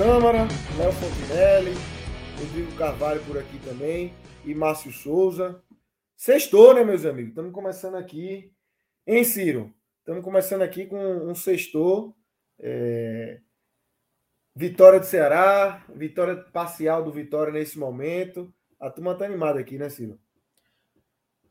Câmara, Léo Fontinelli, Rodrigo Carvalho por aqui também e Márcio Souza. Sextou, né, meus amigos? Estamos começando aqui. Hein, Ciro? Estamos começando aqui com um sextou. É... Vitória do Ceará, vitória parcial do Vitória nesse momento. A turma tá animada aqui, né, Ciro?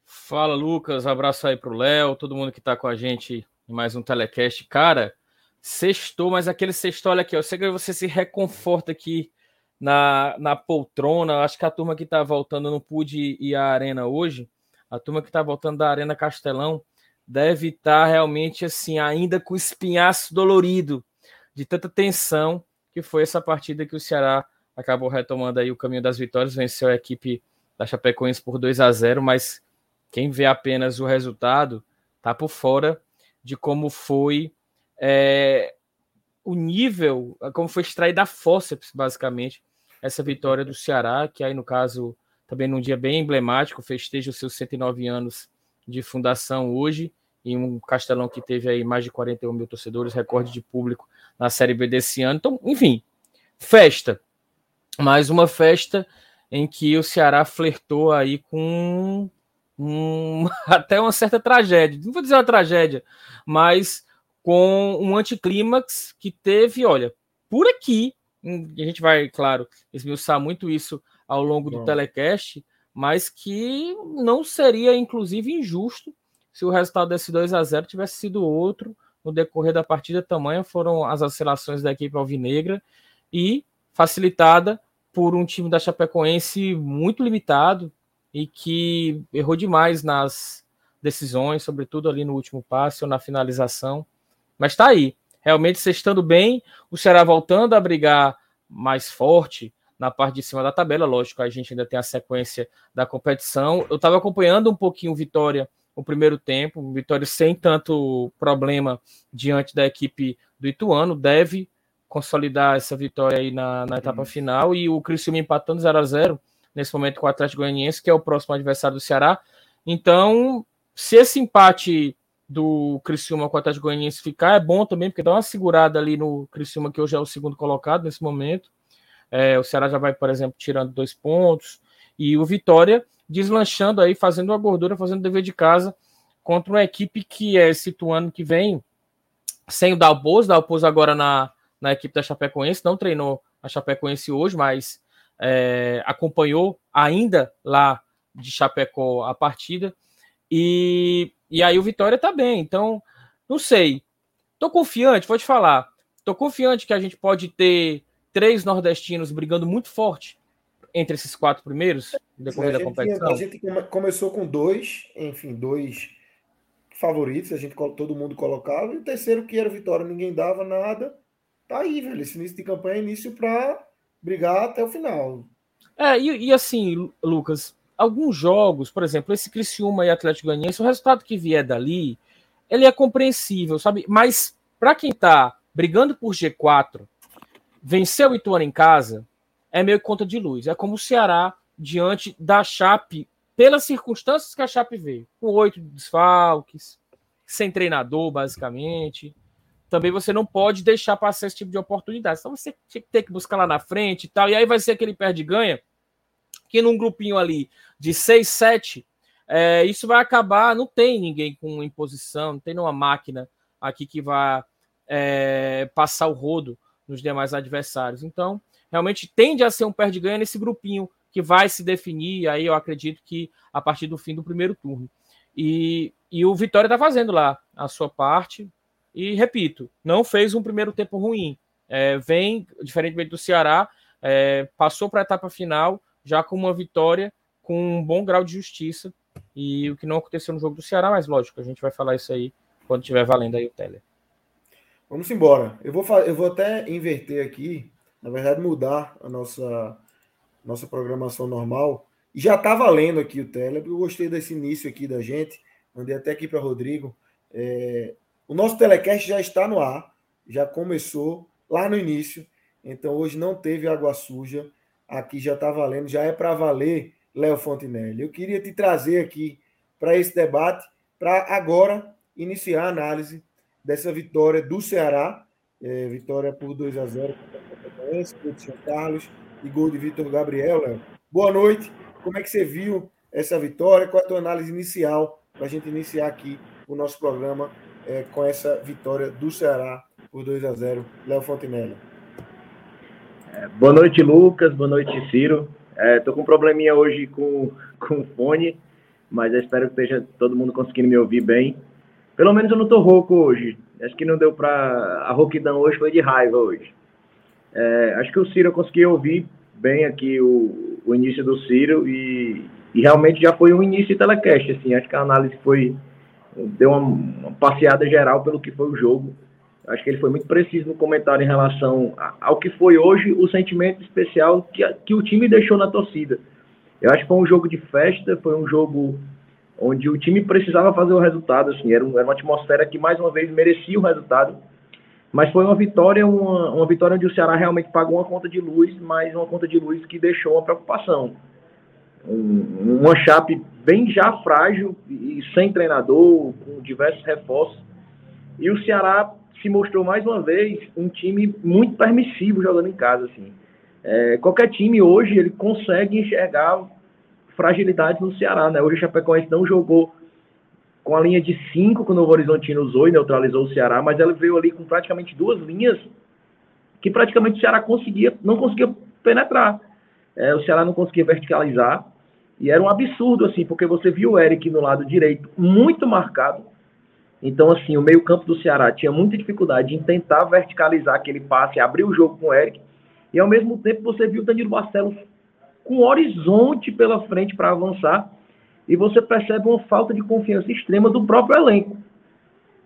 Fala, Lucas. Abraço aí pro Léo, todo mundo que tá com a gente em mais um telecast. Cara, sextou, mas aquele sextou, olha aqui, eu sei que você se reconforta aqui na, na poltrona. Acho que a turma que tá voltando, não pude ir à arena hoje. A turma que tá voltando da Arena Castelão deve estar tá realmente assim, ainda com o espinhaço dolorido de tanta tensão que foi essa partida que o Ceará acabou retomando aí o caminho das vitórias, venceu a equipe da Chapecoense por 2 a 0, mas quem vê apenas o resultado tá por fora de como foi é, o nível, como foi extraída da fórceps, basicamente, essa vitória do Ceará, que aí no caso também num dia bem emblemático, festeja os seus 109 anos de fundação hoje, em um Castelão que teve aí mais de 41 mil torcedores, recorde de público na Série B desse ano. Então, enfim, festa. Mais uma festa em que o Ceará flertou aí com um, até uma certa tragédia. Não vou dizer uma tragédia, mas com um anticlímax que teve, olha, por aqui, a gente vai, claro, esmiuçar muito isso ao longo do Bom. telecast, mas que não seria, inclusive, injusto se o resultado desse 2 a 0 tivesse sido outro no decorrer da partida, tamanho foram as oscilações da equipe alvinegra e facilitada por um time da Chapecoense muito limitado e que errou demais nas decisões, sobretudo ali no último passe ou na finalização. Mas está aí, realmente estando bem, o Ceará voltando a brigar mais forte na parte de cima da tabela, lógico, a gente ainda tem a sequência da competição. Eu estava acompanhando um pouquinho o Vitória o primeiro tempo. Vitória sem tanto problema diante da equipe do Ituano. Deve consolidar essa vitória aí na, na etapa final. E o Criciúma empatando 0 a 0 nesse momento com o Atlético Goianiense, que é o próximo adversário do Ceará. Então, se esse empate do Criciúma com o Atlético Goianiense ficar, é bom também, porque dá uma segurada ali no Criciúma, que hoje é o segundo colocado nesse momento. É, o Ceará já vai, por exemplo, tirando dois pontos. E o Vitória deslanchando aí, fazendo a gordura, fazendo dever de casa contra uma equipe que é situando que vem sem o Dalpoz, Dalpoz agora na, na equipe da Chapecoense, não treinou a Chapecoense hoje, mas é, acompanhou ainda lá de Chapecó a partida. E, e aí o Vitória tá bem. Então, não sei. Tô confiante, vou te falar. Tô confiante que a gente pode ter três nordestinos brigando muito forte entre esses quatro primeiros no decorrer da competição? a gente começou com dois, enfim, dois favoritos, a gente todo mundo colocava, e o terceiro que era Vitória, ninguém dava nada. Tá aí, velho. Esse início de campanha é início para brigar até o final. É, e, e, assim, Lucas, alguns jogos, por exemplo, esse Criciúma e Atlético Goianiense, o resultado que vier dali, ele é compreensível, sabe? Mas para quem tá brigando por G4, vencer o Ituano em casa, é meio conta de luz. É como o Ceará diante da Chape, pelas circunstâncias que a Chape veio, com oito desfalques, sem treinador, basicamente. Também você não pode deixar passar esse tipo de oportunidade. Então você tem que buscar lá na frente e tal. E aí vai ser aquele perde-ganha, que num grupinho ali de seis, sete, é, isso vai acabar. Não tem ninguém com imposição, não tem nenhuma máquina aqui que vá é, passar o rodo nos demais adversários. Então, realmente tende a ser um perde-ganha nesse grupinho que vai se definir, aí eu acredito que a partir do fim do primeiro turno. E, e o Vitória está fazendo lá a sua parte, e repito, não fez um primeiro tempo ruim. É, vem, diferentemente do Ceará, é, passou para a etapa final já com uma vitória com um bom grau de justiça e o que não aconteceu no jogo do Ceará, mas lógico, a gente vai falar isso aí quando tiver valendo aí o Teller. Vamos embora. Eu vou, eu vou até inverter aqui, na verdade, mudar a nossa, nossa programação normal. Já está valendo aqui o Teller, eu gostei desse início aqui da gente. Mandei até aqui para Rodrigo. É, o nosso telecast já está no ar, já começou lá no início. Então hoje não teve água suja. Aqui já está valendo, já é para valer, Léo Fontinelli. Eu queria te trazer aqui para esse debate, para agora iniciar a análise dessa vitória do Ceará. É, vitória por 2 a 0 contra o gol de São Carlos e gol de Vitor Gabriel. Léo. Boa noite. Como é que você viu essa vitória? Qual é a tua análise inicial para a gente iniciar aqui o nosso programa é, com essa vitória do Ceará por 2 a 0 Léo Fontinelli. É, boa noite, Lucas. Boa noite, Ciro. Estou é, com um probleminha hoje com, com fone, mas espero que esteja todo mundo conseguindo me ouvir bem. Pelo menos eu não estou rouco hoje. Acho que não deu para. A rouquidão hoje foi de raiva hoje. É, acho que o Ciro conseguiu ouvir bem aqui o, o início do Ciro e, e, realmente já foi um início de telecast. Assim, acho que a análise foi. deu uma, uma passeada geral pelo que foi o jogo. Acho que ele foi muito preciso no comentário em relação ao que foi hoje o sentimento especial que, que o time deixou na torcida. Eu acho que foi um jogo de festa, foi um jogo onde o time precisava fazer o resultado, assim, era, um, uma atmosfera que mais uma vez merecia o resultado, mas foi uma vitória, uma, uma vitória onde o Ceará realmente pagou uma conta de luz, mas uma conta de luz que deixou uma preocupação. Um, uma chape bem já frágil e sem treinador, com diversos reforços, e o Ceará se mostrou mais uma vez um time muito permissivo jogando em casa. Assim. É, qualquer time hoje ele consegue enxergar fragilidades no Ceará. Né? Hoje o Chapecoense não jogou com a linha de 5 que o Novo Horizontino usou e neutralizou o Ceará, mas ela veio ali com praticamente duas linhas que praticamente o Ceará conseguia, não conseguia penetrar. É, o Ceará não conseguia verticalizar. E era um absurdo, assim, porque você viu o Eric no lado direito muito marcado, então, assim, o meio-campo do Ceará tinha muita dificuldade em tentar verticalizar aquele passe, abrir o jogo com o Eric, e ao mesmo tempo você viu o Danilo Barcelos com horizonte pela frente para avançar, e você percebe uma falta de confiança extrema do próprio elenco.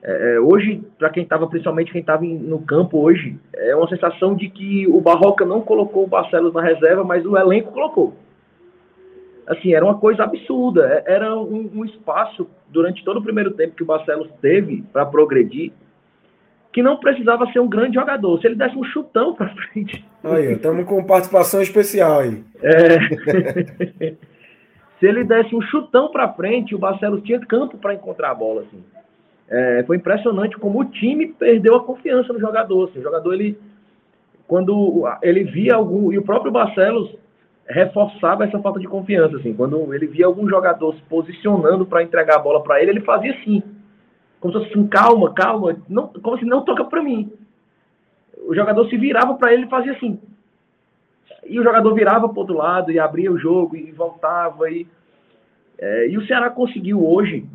É, é hoje, para quem estava, principalmente quem estava no campo hoje, é uma sensação de que o Barroca não colocou o Barcelos na reserva, mas o elenco colocou assim, era uma coisa absurda. É, era um, um, espaço, durante todo o primeiro tempo que o Barcelos teve para progredir, que não precisava ser um grande jogador. Se ele desse um chutão para frente. Aí, estamos com participação especial aí. É... Se ele desse um chutão para frente, o Barcelos tinha campo para encontrar a bola. Assim. É, foi impressionante como o time perdeu a confiança no jogador. Assim. O jogador, ele, quando ele via algum. E o próprio Barcelos reforçava essa falta de confiança. Assim. Quando ele via algum jogador se posicionando para entregar a bola para ele, ele fazia assim. Como se fosse assim, calma, calma, não, como se não toca para mim. O jogador se virava para ele e fazia assim. E o jogador virava para outro lado e abria o jogo e voltava. E, é, e o Ceará conseguiu hoje,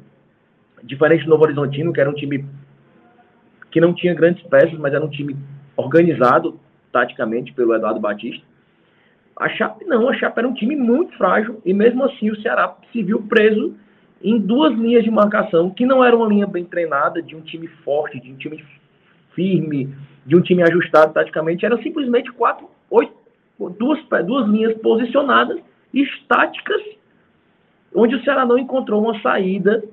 diferente do Novo Horizontino, que era um time que não tinha grandes peças, mas era um time organizado taticamente pelo Eduardo Batista a Chape não, a Chape era um time muito frágil e mesmo assim o Ceará se viu preso em duas linhas de marcação, que não era uma linha bem treinada, de um time forte, de um time firme, de um time ajustado taticamente, eram simplesmente quatro, oito, duas, duas linhas posicionadas, estáticas, onde o Ceará não encontrou uma saída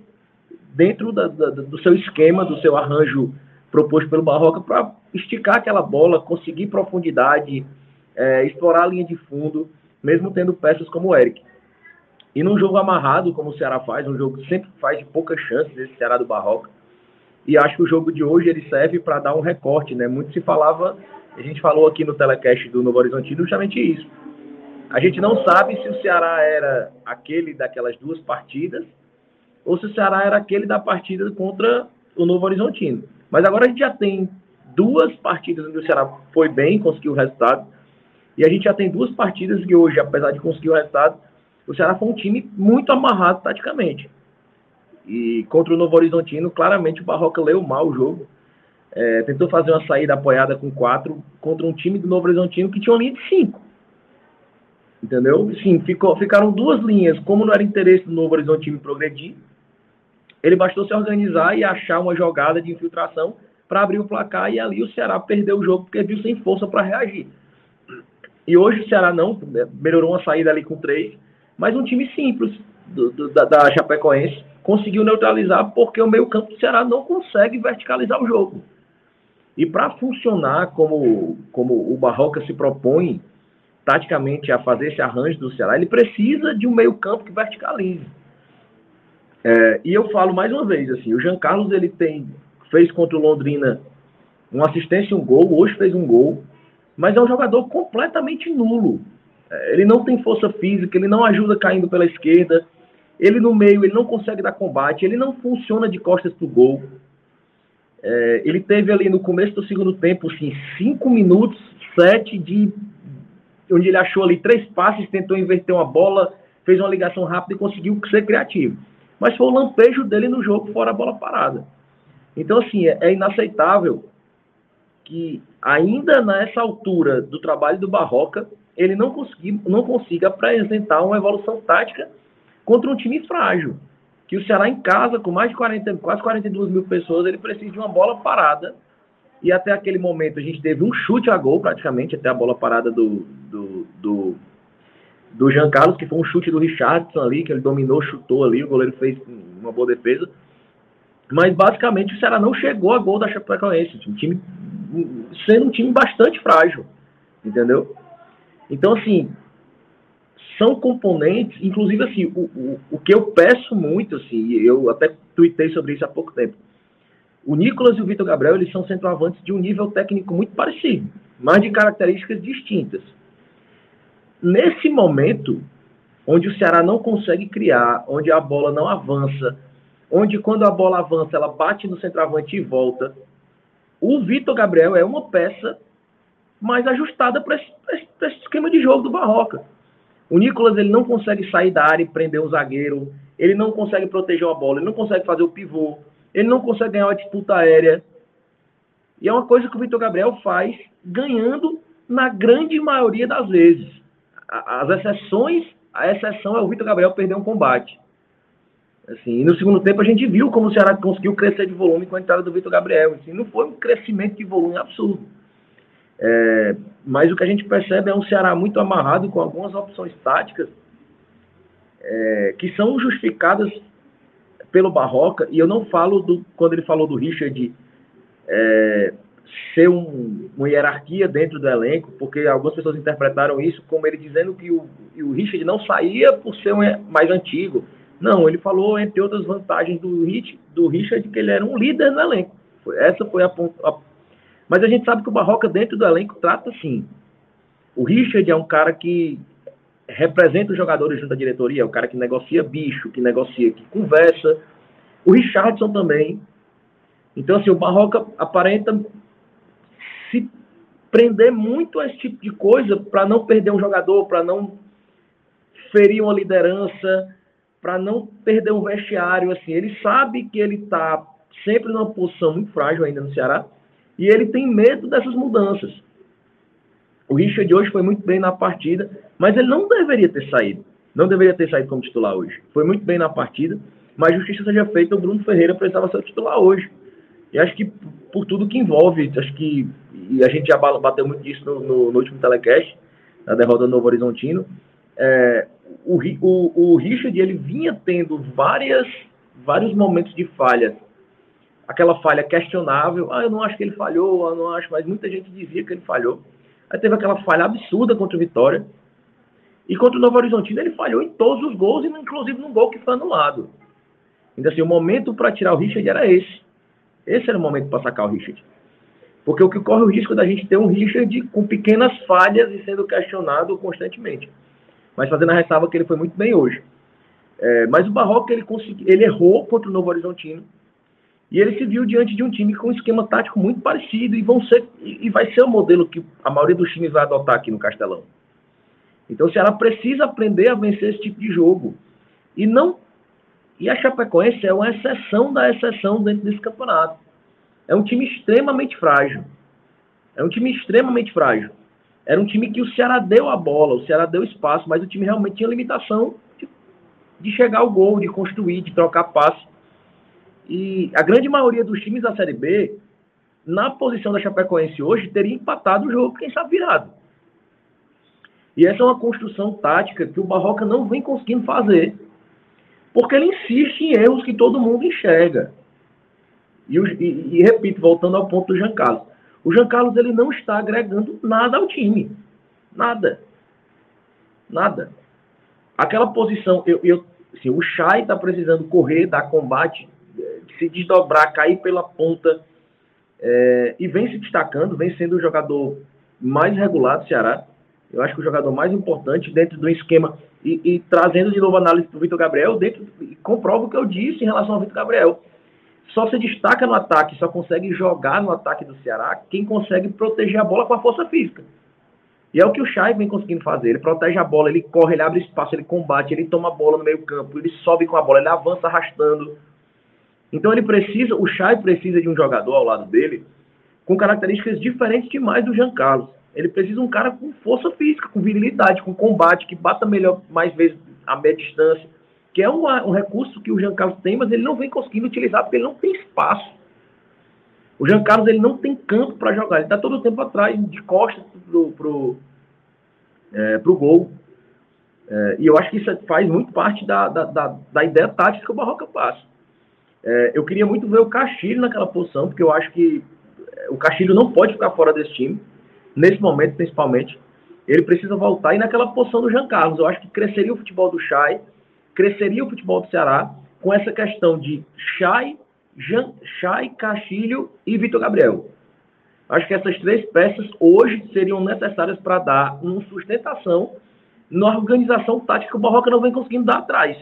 dentro da, da, do seu esquema, do seu arranjo proposto pelo Barroca para esticar aquela bola, conseguir profundidade, é, explorar a linha de fundo, mesmo tendo peças como o Eric. E num jogo amarrado, como o Ceará faz, um jogo que sempre faz de poucas chances, esse Ceará do Barroca, e acho que o jogo de hoje ele serve para dar um recorte, né? Muito se falava, a gente falou aqui no telecast do Novo Horizontino justamente isso. A gente não sabe se o Ceará era aquele daquelas duas partidas ou se o Ceará era aquele da partida contra o Novo Horizontino. Mas agora a gente já tem duas partidas onde o Ceará foi bem, conseguiu o resultado. E a gente já tem duas partidas que hoje, apesar de conseguir o resultado, o Ceará foi um time muito amarrado taticamente. E contra o Novo Horizontino, claramente o Barroca leu mal o jogo. é, tentou fazer uma saída apoiada com quatro contra um time do Novo Horizontino que tinha uma linha de cinco. Entendeu? Sim, ficou, ficaram duas linhas. Como não era interesse do Novo Horizontino progredir, ele bastou se organizar e achar uma jogada de infiltração para abrir o placar e ali o Ceará perdeu o jogo porque viu sem força para reagir. E hoje o Ceará não, melhorou uma saída ali com três, mas um time simples do, do, da, da Chapecoense conseguiu neutralizar porque o meio campo do Ceará não consegue verticalizar o jogo. E para funcionar como, como o Barroca se propõe taticamente a fazer esse arranjo do Ceará, ele precisa de um meio campo que verticalize. É, e eu falo mais uma vez, assim, o Jean Carlos ele tem, fez contra o Londrina uma assistência e um gol, hoje fez um gol, mas é um jogador completamente nulo. É, ele não tem força física, ele não ajuda caindo pela esquerda, ele no meio ele não consegue dar combate, ele não funciona de costas para o gol. É, ele teve ali no começo do segundo tempo, assim, cinco minutos, sete de onde ele achou ali três passes, tentou inverter uma bola, fez uma ligação rápida e conseguiu ser criativo. Mas foi o lampejo dele no jogo fora a bola parada. Então, assim, é, é inaceitável que ainda nessa altura do trabalho do Barroca, ele não, consegui, não consiga apresentar uma evolução tática contra um time frágil que o Ceará em casa, com mais de 40, quase 42 mil pessoas, ele precisa de uma bola parada. E até aquele momento a gente teve um chute a gol, praticamente, até a bola parada do, do, do, do Jean Carlos, que foi um chute do Richardson ali, que ele dominou, chutou ali, o goleiro fez uma boa defesa. Mas basicamente o Ceará não chegou a gol da Chapecoense, um time sendo um time bastante frágil, entendeu? Então assim, são componentes, inclusive assim, o, o, o que eu peço muito, assim, eu até tuitei sobre isso há pouco tempo. O Nicolas e o Vitor Gabriel, eles são centroavantes de um nível técnico muito parecido, mas de características distintas. Nesse momento, onde o Ceará não consegue criar, onde a bola não avança, onde quando a bola avança, ela bate no centroavante e volta, o Vitor Gabriel é uma peça mais ajustada para esse, esse, esquema de jogo do Barroca. O Nicolas ele não consegue sair da área e prender um zagueiro, ele não consegue proteger uma bola, ele não consegue fazer o pivô, ele não consegue ganhar uma disputa aérea. E é uma coisa que o Vitor Gabriel faz ganhando na grande maioria das vezes. As exceções, a exceção é o Vitor Gabriel perder um combate. Assim, e no segundo tempo a gente viu como o Ceará conseguiu crescer de volume com a entrada do Vitor Gabriel. Assim, não foi um crescimento de volume absurdo. É, mas o que a gente percebe é um Ceará muito amarrado com algumas opções táticas é, que são justificadas pelo Barroca, e eu não falo do quando ele falou do Richard é, ser um, uma hierarquia dentro do elenco, porque algumas pessoas interpretaram isso como ele dizendo que o, o Richard não saía por ser um, mais antigo. Não, ele falou, entre outras vantagens do, Rich, do Richard, que ele era um líder no elenco. Essa foi a, a mas a gente sabe que o Barroca, dentro do elenco, trata assim. O Richard é um cara que representa os jogadores junto à diretoria, é o cara que negocia bicho, que negocia, que conversa. O Richardson também. Então, assim, o Barroca aparenta se prender muito a esse tipo de coisa para não perder um jogador, para não ferir uma liderança, para não perder um vestiário. Assim, ele sabe que ele está sempre numa posição muito frágil ainda no Ceará e ele tem medo dessas mudanças. O Richard hoje foi muito bem na partida, mas ele não deveria ter saído. Não deveria ter saído como titular hoje. Foi muito bem na partida, mas justiça seja feita, o Bruno Ferreira precisava ser o titular hoje. E acho que por tudo que envolve, acho que e a gente já bateu muito disso no, no, no último telecast, na derrota do Novo Horizontino. É, o, o, o Richard ele vinha tendo várias, vários momentos de falha aquela falha questionável. Ah, eu não acho que ele falhou, eu não acho, mas muita gente dizia que ele falhou. Aí teve aquela falha absurda contra o Vitória. E contra o Novo Horizontino ele falhou em todos os gols, inclusive num gol que foi anulado. Então, assim, o momento para tirar o Richard era esse. Esse era o momento para sacar o Richard. Porque o que corre o risco da gente ter um Richard com pequenas falhas e sendo questionado constantemente. Mas fazendo a ressalva que ele foi muito bem hoje. É, mas o Barroca ele, ele errou contra o Novo Horizontino e ele se viu diante de um time com um esquema tático muito parecido e vão ser e vai ser o modelo que a maioria dos times vai adotar aqui no Castelão. Então o Ceará precisa aprender a vencer esse tipo de jogo. E não e a Chapecoense é uma exceção da exceção dentro desse campeonato. é um time extremamente frágil. É um time extremamente frágil. Era um time que o Ceará deu a bola, o Ceará deu espaço, mas o time realmente tinha limitação de, de chegar ao gol, de construir, de trocar passe. E a grande maioria dos times da Série B, na posição da Chapecoense hoje, teria empatado o jogo, quem sabe virado. E essa é uma construção tática que o Barroca não vem conseguindo fazer. Porque ele insiste em erros que todo mundo enxerga. E, e, e repito, voltando ao ponto do Jean Carlos. O Jean Carlos ele não está agregando nada ao time. Nada. Nada. Aquela posição, eu, eu, assim, o Chay está precisando correr, dar combate, se desdobrar, cair pela ponta. É, e vem se destacando, vem sendo o jogador mais regular do Ceará. Eu acho que o jogador mais importante dentro do esquema e, e trazendo de novo a análise do Vitor Gabriel, dentro, comprova o que eu disse em relação ao Vitor Gabriel. Só se destaca no ataque, só consegue jogar no ataque do Ceará quem consegue proteger a bola com a força física. E é o que o Chay vem conseguindo fazer. Ele protege a bola, ele corre, ele abre espaço, ele combate, ele toma a bola no meio campo, ele sobe com a bola, ele avança arrastando. Então ele precisa, o Chay precisa de um jogador ao lado dele com características diferentes demais do Jean Carlos. Ele precisa de um cara com força física, com virilidade, com combate, que bata melhor mais vezes a meia distância, que é um, um recurso que o Jean Carlos tem, mas ele não vem conseguindo utilizar porque ele não tem espaço. O Jean Carlos ele não tem campo para jogar, ele está todo o tempo atrás, de costas pro, pro, é, pro gol. É, e eu acho que isso faz muito parte da, da, da, da ideia tática que o Barroca passa. É, eu queria muito ver o Castilho naquela posição, porque eu acho que é, o Castilho não pode ficar fora desse time nesse momento principalmente, ele precisa voltar e naquela posição do Jean Carlos. Eu acho que cresceria o futebol do Chay, cresceria o futebol do Ceará com essa questão de Chay, Jean, Chay, Castilho e Vitor Gabriel. Acho que essas três peças hoje seriam necessárias para dar uma sustentação na organização tática que o Barroca não vem conseguindo dar atrás.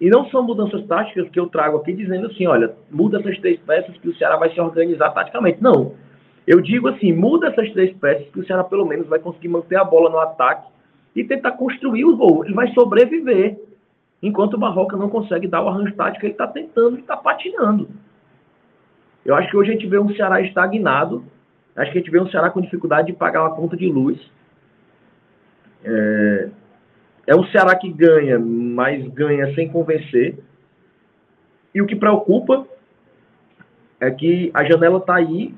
E não são mudanças táticas que eu trago aqui dizendo assim, olha, muda essas três peças que o Ceará vai se organizar taticamente. Não. Eu digo assim, muda essas três peças que o Ceará pelo menos vai conseguir manter a bola no ataque e tentar construir o gol. Ele vai sobreviver. Enquanto o Barroca não consegue dar o arranjo tático, ele está tentando está patinando. Eu acho que hoje a gente vê um Ceará estagnado. Acho que a gente vê um Ceará com dificuldade de pagar uma conta de luz. É, é um Ceará que ganha, mas ganha sem convencer. E o que preocupa é que a janela está aí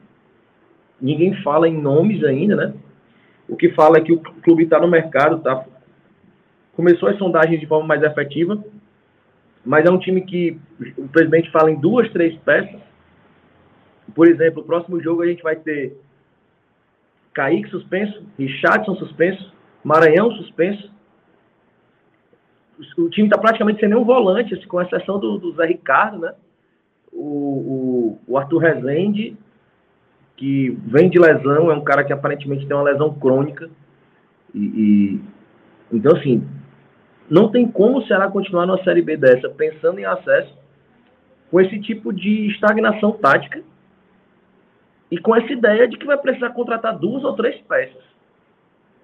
ninguém fala em nomes ainda, né? O que fala é que o clube está no mercado, tá? Começou as sondagens de forma mais efetiva, mas é um time que o presidente fala em duas, três peças. Por exemplo, o próximo jogo a gente vai ter Kaique suspenso, Richardson suspenso, Maranhão suspenso. O time está praticamente sem nenhum volante, com exceção do, do Zé Ricardo, né? O, o, o Arthur Rezende que vem de lesão, é um cara que aparentemente tem uma lesão crônica. E, e, então, assim, não tem como o Ceará continuar numa Série B dessa, pensando em acesso, com esse tipo de estagnação tática e com essa ideia de que vai precisar contratar duas ou três peças.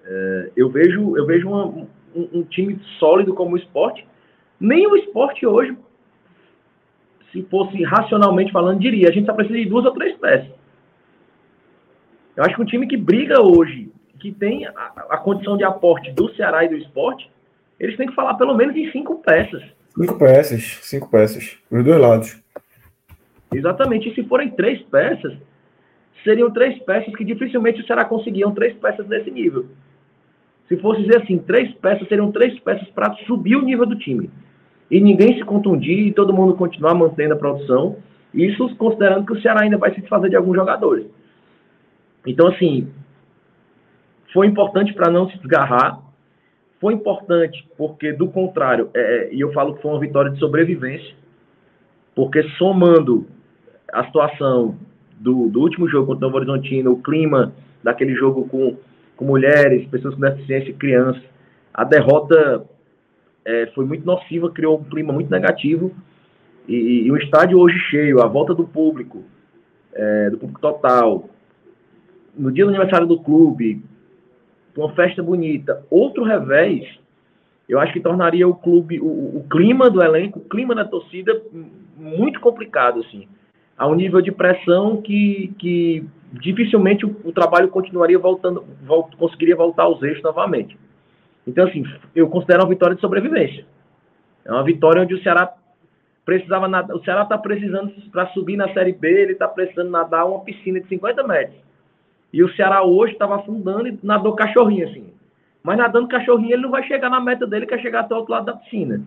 É, eu vejo, eu vejo uma, um, um, time sólido como o esporte. Nem o esporte hoje, se fosse racionalmente falando, diria: a gente só precisa de duas ou três peças. Eu acho que um time que briga hoje, que tem a, a condição de aporte do Ceará e do esporte, eles têm que falar pelo menos em cinco peças. Cinco peças, cinco peças, os dois lados. Exatamente. E se forem três peças, seriam três peças que dificilmente o Ceará conseguiam três peças nesse nível. Se fosse dizer assim, três peças, seriam três peças para subir o nível do time. E ninguém se contundir e todo mundo continuar mantendo a produção. Isso considerando que o Ceará ainda vai se desfazer de alguns jogadores. Então, assim, foi importante para não se desgarrar, foi importante porque, do contrário, é, é, e eu falo que foi uma vitória de sobrevivência, porque somando a situação do, do último jogo contra o Novo Horizontino, o clima daquele jogo com, com mulheres, pessoas com deficiência crianças, a derrota é, foi muito nociva, criou um clima muito negativo, e, e o estádio hoje cheio, a volta do público, é, do público total, no dia do aniversário do clube, uma festa bonita, outro revés, eu acho que tornaria o clube, o, o clima do elenco, o clima da torcida muito complicado, assim. a um nível de pressão que, que dificilmente o, o trabalho continuaria voltando, volt, conseguiria voltar aos eixos novamente. Então, assim, eu considero uma vitória de sobrevivência. É uma vitória onde o Ceará precisava nadar. O Ceará está precisando, para subir na Série B, ele está precisando nadar uma piscina de 50 metros. E o Ceará hoje estava afundando e nadou cachorrinho, assim. Mas nadando cachorrinho, ele não vai chegar na meta dele, que é chegar até o outro lado da piscina.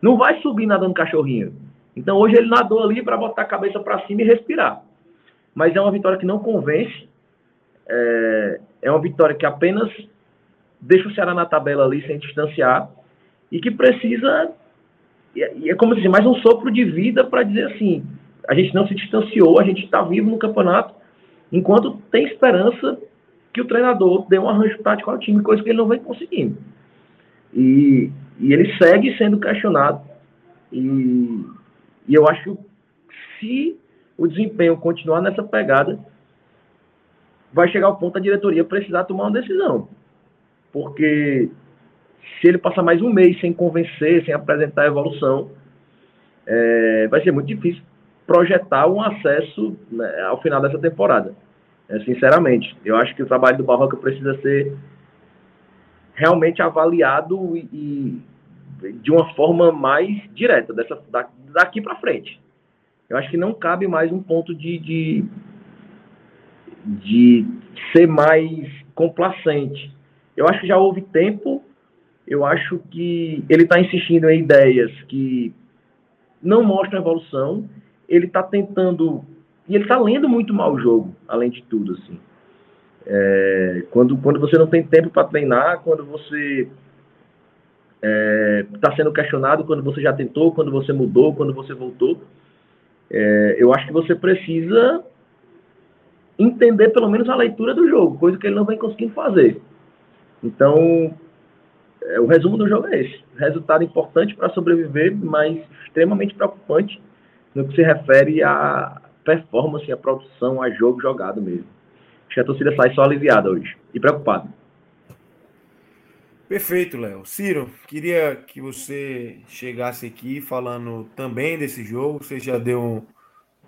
Não vai subir nadando cachorrinho. Então hoje ele nadou ali para botar a cabeça para cima e respirar. Mas é uma vitória que não convence. É, é uma vitória que apenas deixa o Ceará na tabela ali sem distanciar e que precisa. E é como se mais um sopro de vida para dizer assim: a gente não se distanciou, a gente está vivo no campeonato, enquanto tem esperança que o treinador dê um arranjo tático ao time, coisa que ele não vem conseguindo. E, e ele segue sendo questionado. E, e eu acho que se o desempenho continuar nessa pegada, vai chegar ao ponto da diretoria precisar tomar uma decisão. Porque se ele passar mais um mês sem convencer, sem apresentar evolução, é, vai ser muito difícil projetar um acesso né, ao final dessa temporada. É, sinceramente, eu acho que o trabalho do Barroca precisa ser realmente avaliado e, e de uma forma mais direta, dessa, daqui para frente. Eu acho que não cabe mais um ponto de, de, de ser mais complacente. Eu acho que já houve tempo, eu acho que ele está insistindo em ideias que não mostram evolução, ele está tentando e ele está lendo muito mal o jogo, além de tudo, assim. É, quando, quando você não tem tempo para treinar, quando você está é, tá sendo questionado, quando você já tentou, quando você mudou, quando você voltou, é, eu acho que você precisa entender pelo menos a leitura do jogo, coisa que ele não vem conseguindo fazer. Então, é, o resumo do jogo é esse. Resultado importante para sobreviver, mas extremamente preocupante no que se refere a, performance, a produção, a jogo jogado mesmo. Acho que a torcida sai só aliviada hoje e preocupada. Perfeito, Léo. Ciro, queria que você chegasse aqui falando também desse jogo. Você já deu um,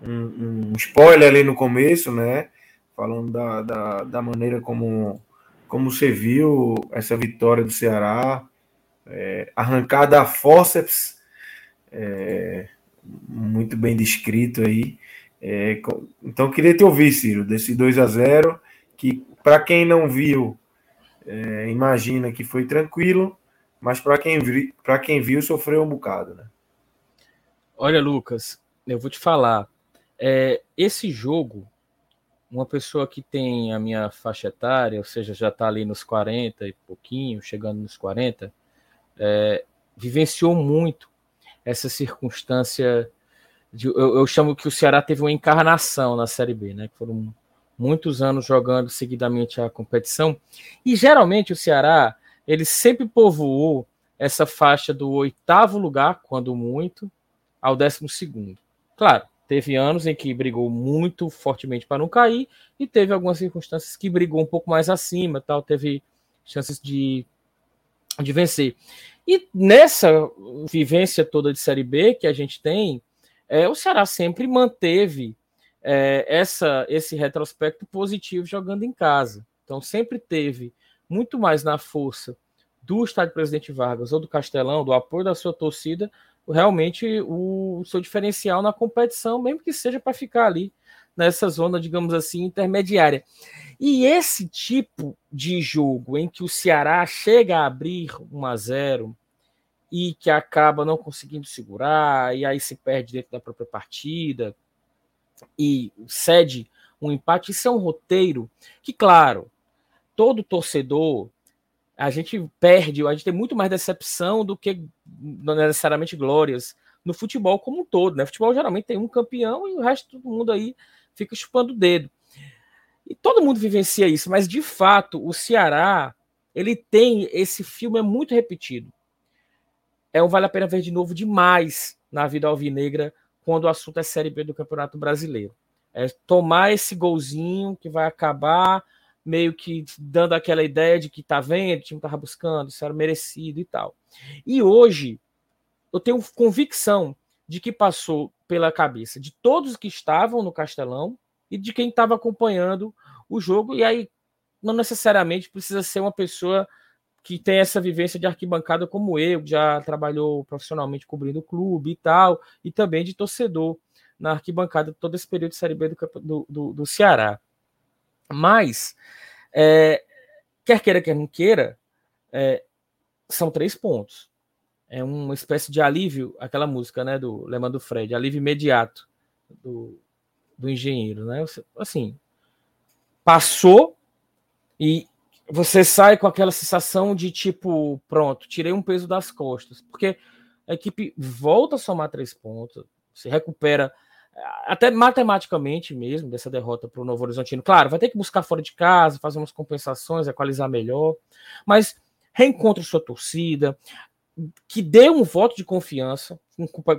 um, um spoiler ali no começo, né? Falando da, da, da, maneira como, como você viu essa vitória do Ceará, é, arrancada a forceps, é, muito bem descrito aí. É, então, queria te ouvir, Ciro, desse 2 a 0 que para quem não viu, é, imagina que foi tranquilo, mas para quem, quem viu, sofreu um bocado, né? Olha, Lucas, eu vou te falar. É, esse jogo, uma pessoa que tem a minha faixa etária, ou seja, já está ali nos 40 e pouquinho, chegando nos 40, é, vivenciou muito essa circunstância de, eu, eu, chamo que o Ceará teve uma encarnação na Série B, né? Foram muitos anos jogando seguidamente a competição. E geralmente o Ceará ele sempre povoou essa faixa do oitavo lugar, quando muito, ao décimo segundo. Claro, teve anos em que brigou muito fortemente para não cair, e teve algumas circunstâncias que brigou um pouco mais acima, tal, teve chances de, de vencer. E nessa vivência toda de Série B que a gente tem, é, o Ceará sempre manteve é, essa, esse retrospecto positivo jogando em casa. Então sempre teve muito mais na força do estádio Presidente Vargas ou do Castelão, do apoio da sua torcida, realmente o, o seu diferencial na competição, mesmo que seja para ficar ali nessa zona, digamos assim, intermediária. E esse tipo de jogo em que o Ceará chega a abrir 1 a 0 e que acaba não conseguindo segurar, e aí se perde dentro da própria partida e cede um empate. Isso é um roteiro que, claro, todo torcedor a gente perde, a gente tem muito mais decepção do que necessariamente glórias no futebol como um todo, né? O futebol geralmente tem um campeão e o resto do mundo aí fica chupando o dedo. E todo mundo vivencia isso, mas de fato o Ceará ele tem esse filme é muito repetido é um vale a pena ver de novo demais na vida alvinegra quando o assunto é Série B do Campeonato Brasileiro. É tomar esse golzinho que vai acabar meio que dando aquela ideia de que tá vendo, o time tava buscando, isso era merecido e tal. E hoje eu tenho convicção de que passou pela cabeça de todos que estavam no Castelão e de quem estava acompanhando o jogo. E aí, não necessariamente precisa ser uma pessoa que tem essa vivência de arquibancada como eu, já trabalhou profissionalmente cobrindo o clube e tal, e também de torcedor na arquibancada todo esse período de Série B do, do, do Ceará. Mas, é, quer queira, quer não queira, é, são três pontos. É uma espécie de alívio, aquela música né, do Lema do Fred, alívio imediato do, do engenheiro. Né? Assim, passou e você sai com aquela sensação de tipo, pronto, tirei um peso das costas, porque a equipe volta a somar três pontos, se recupera até matematicamente mesmo dessa derrota para o Novo Horizontino. Claro, vai ter que buscar fora de casa, fazer umas compensações, equalizar melhor, mas reencontra sua torcida, que dê um voto de confiança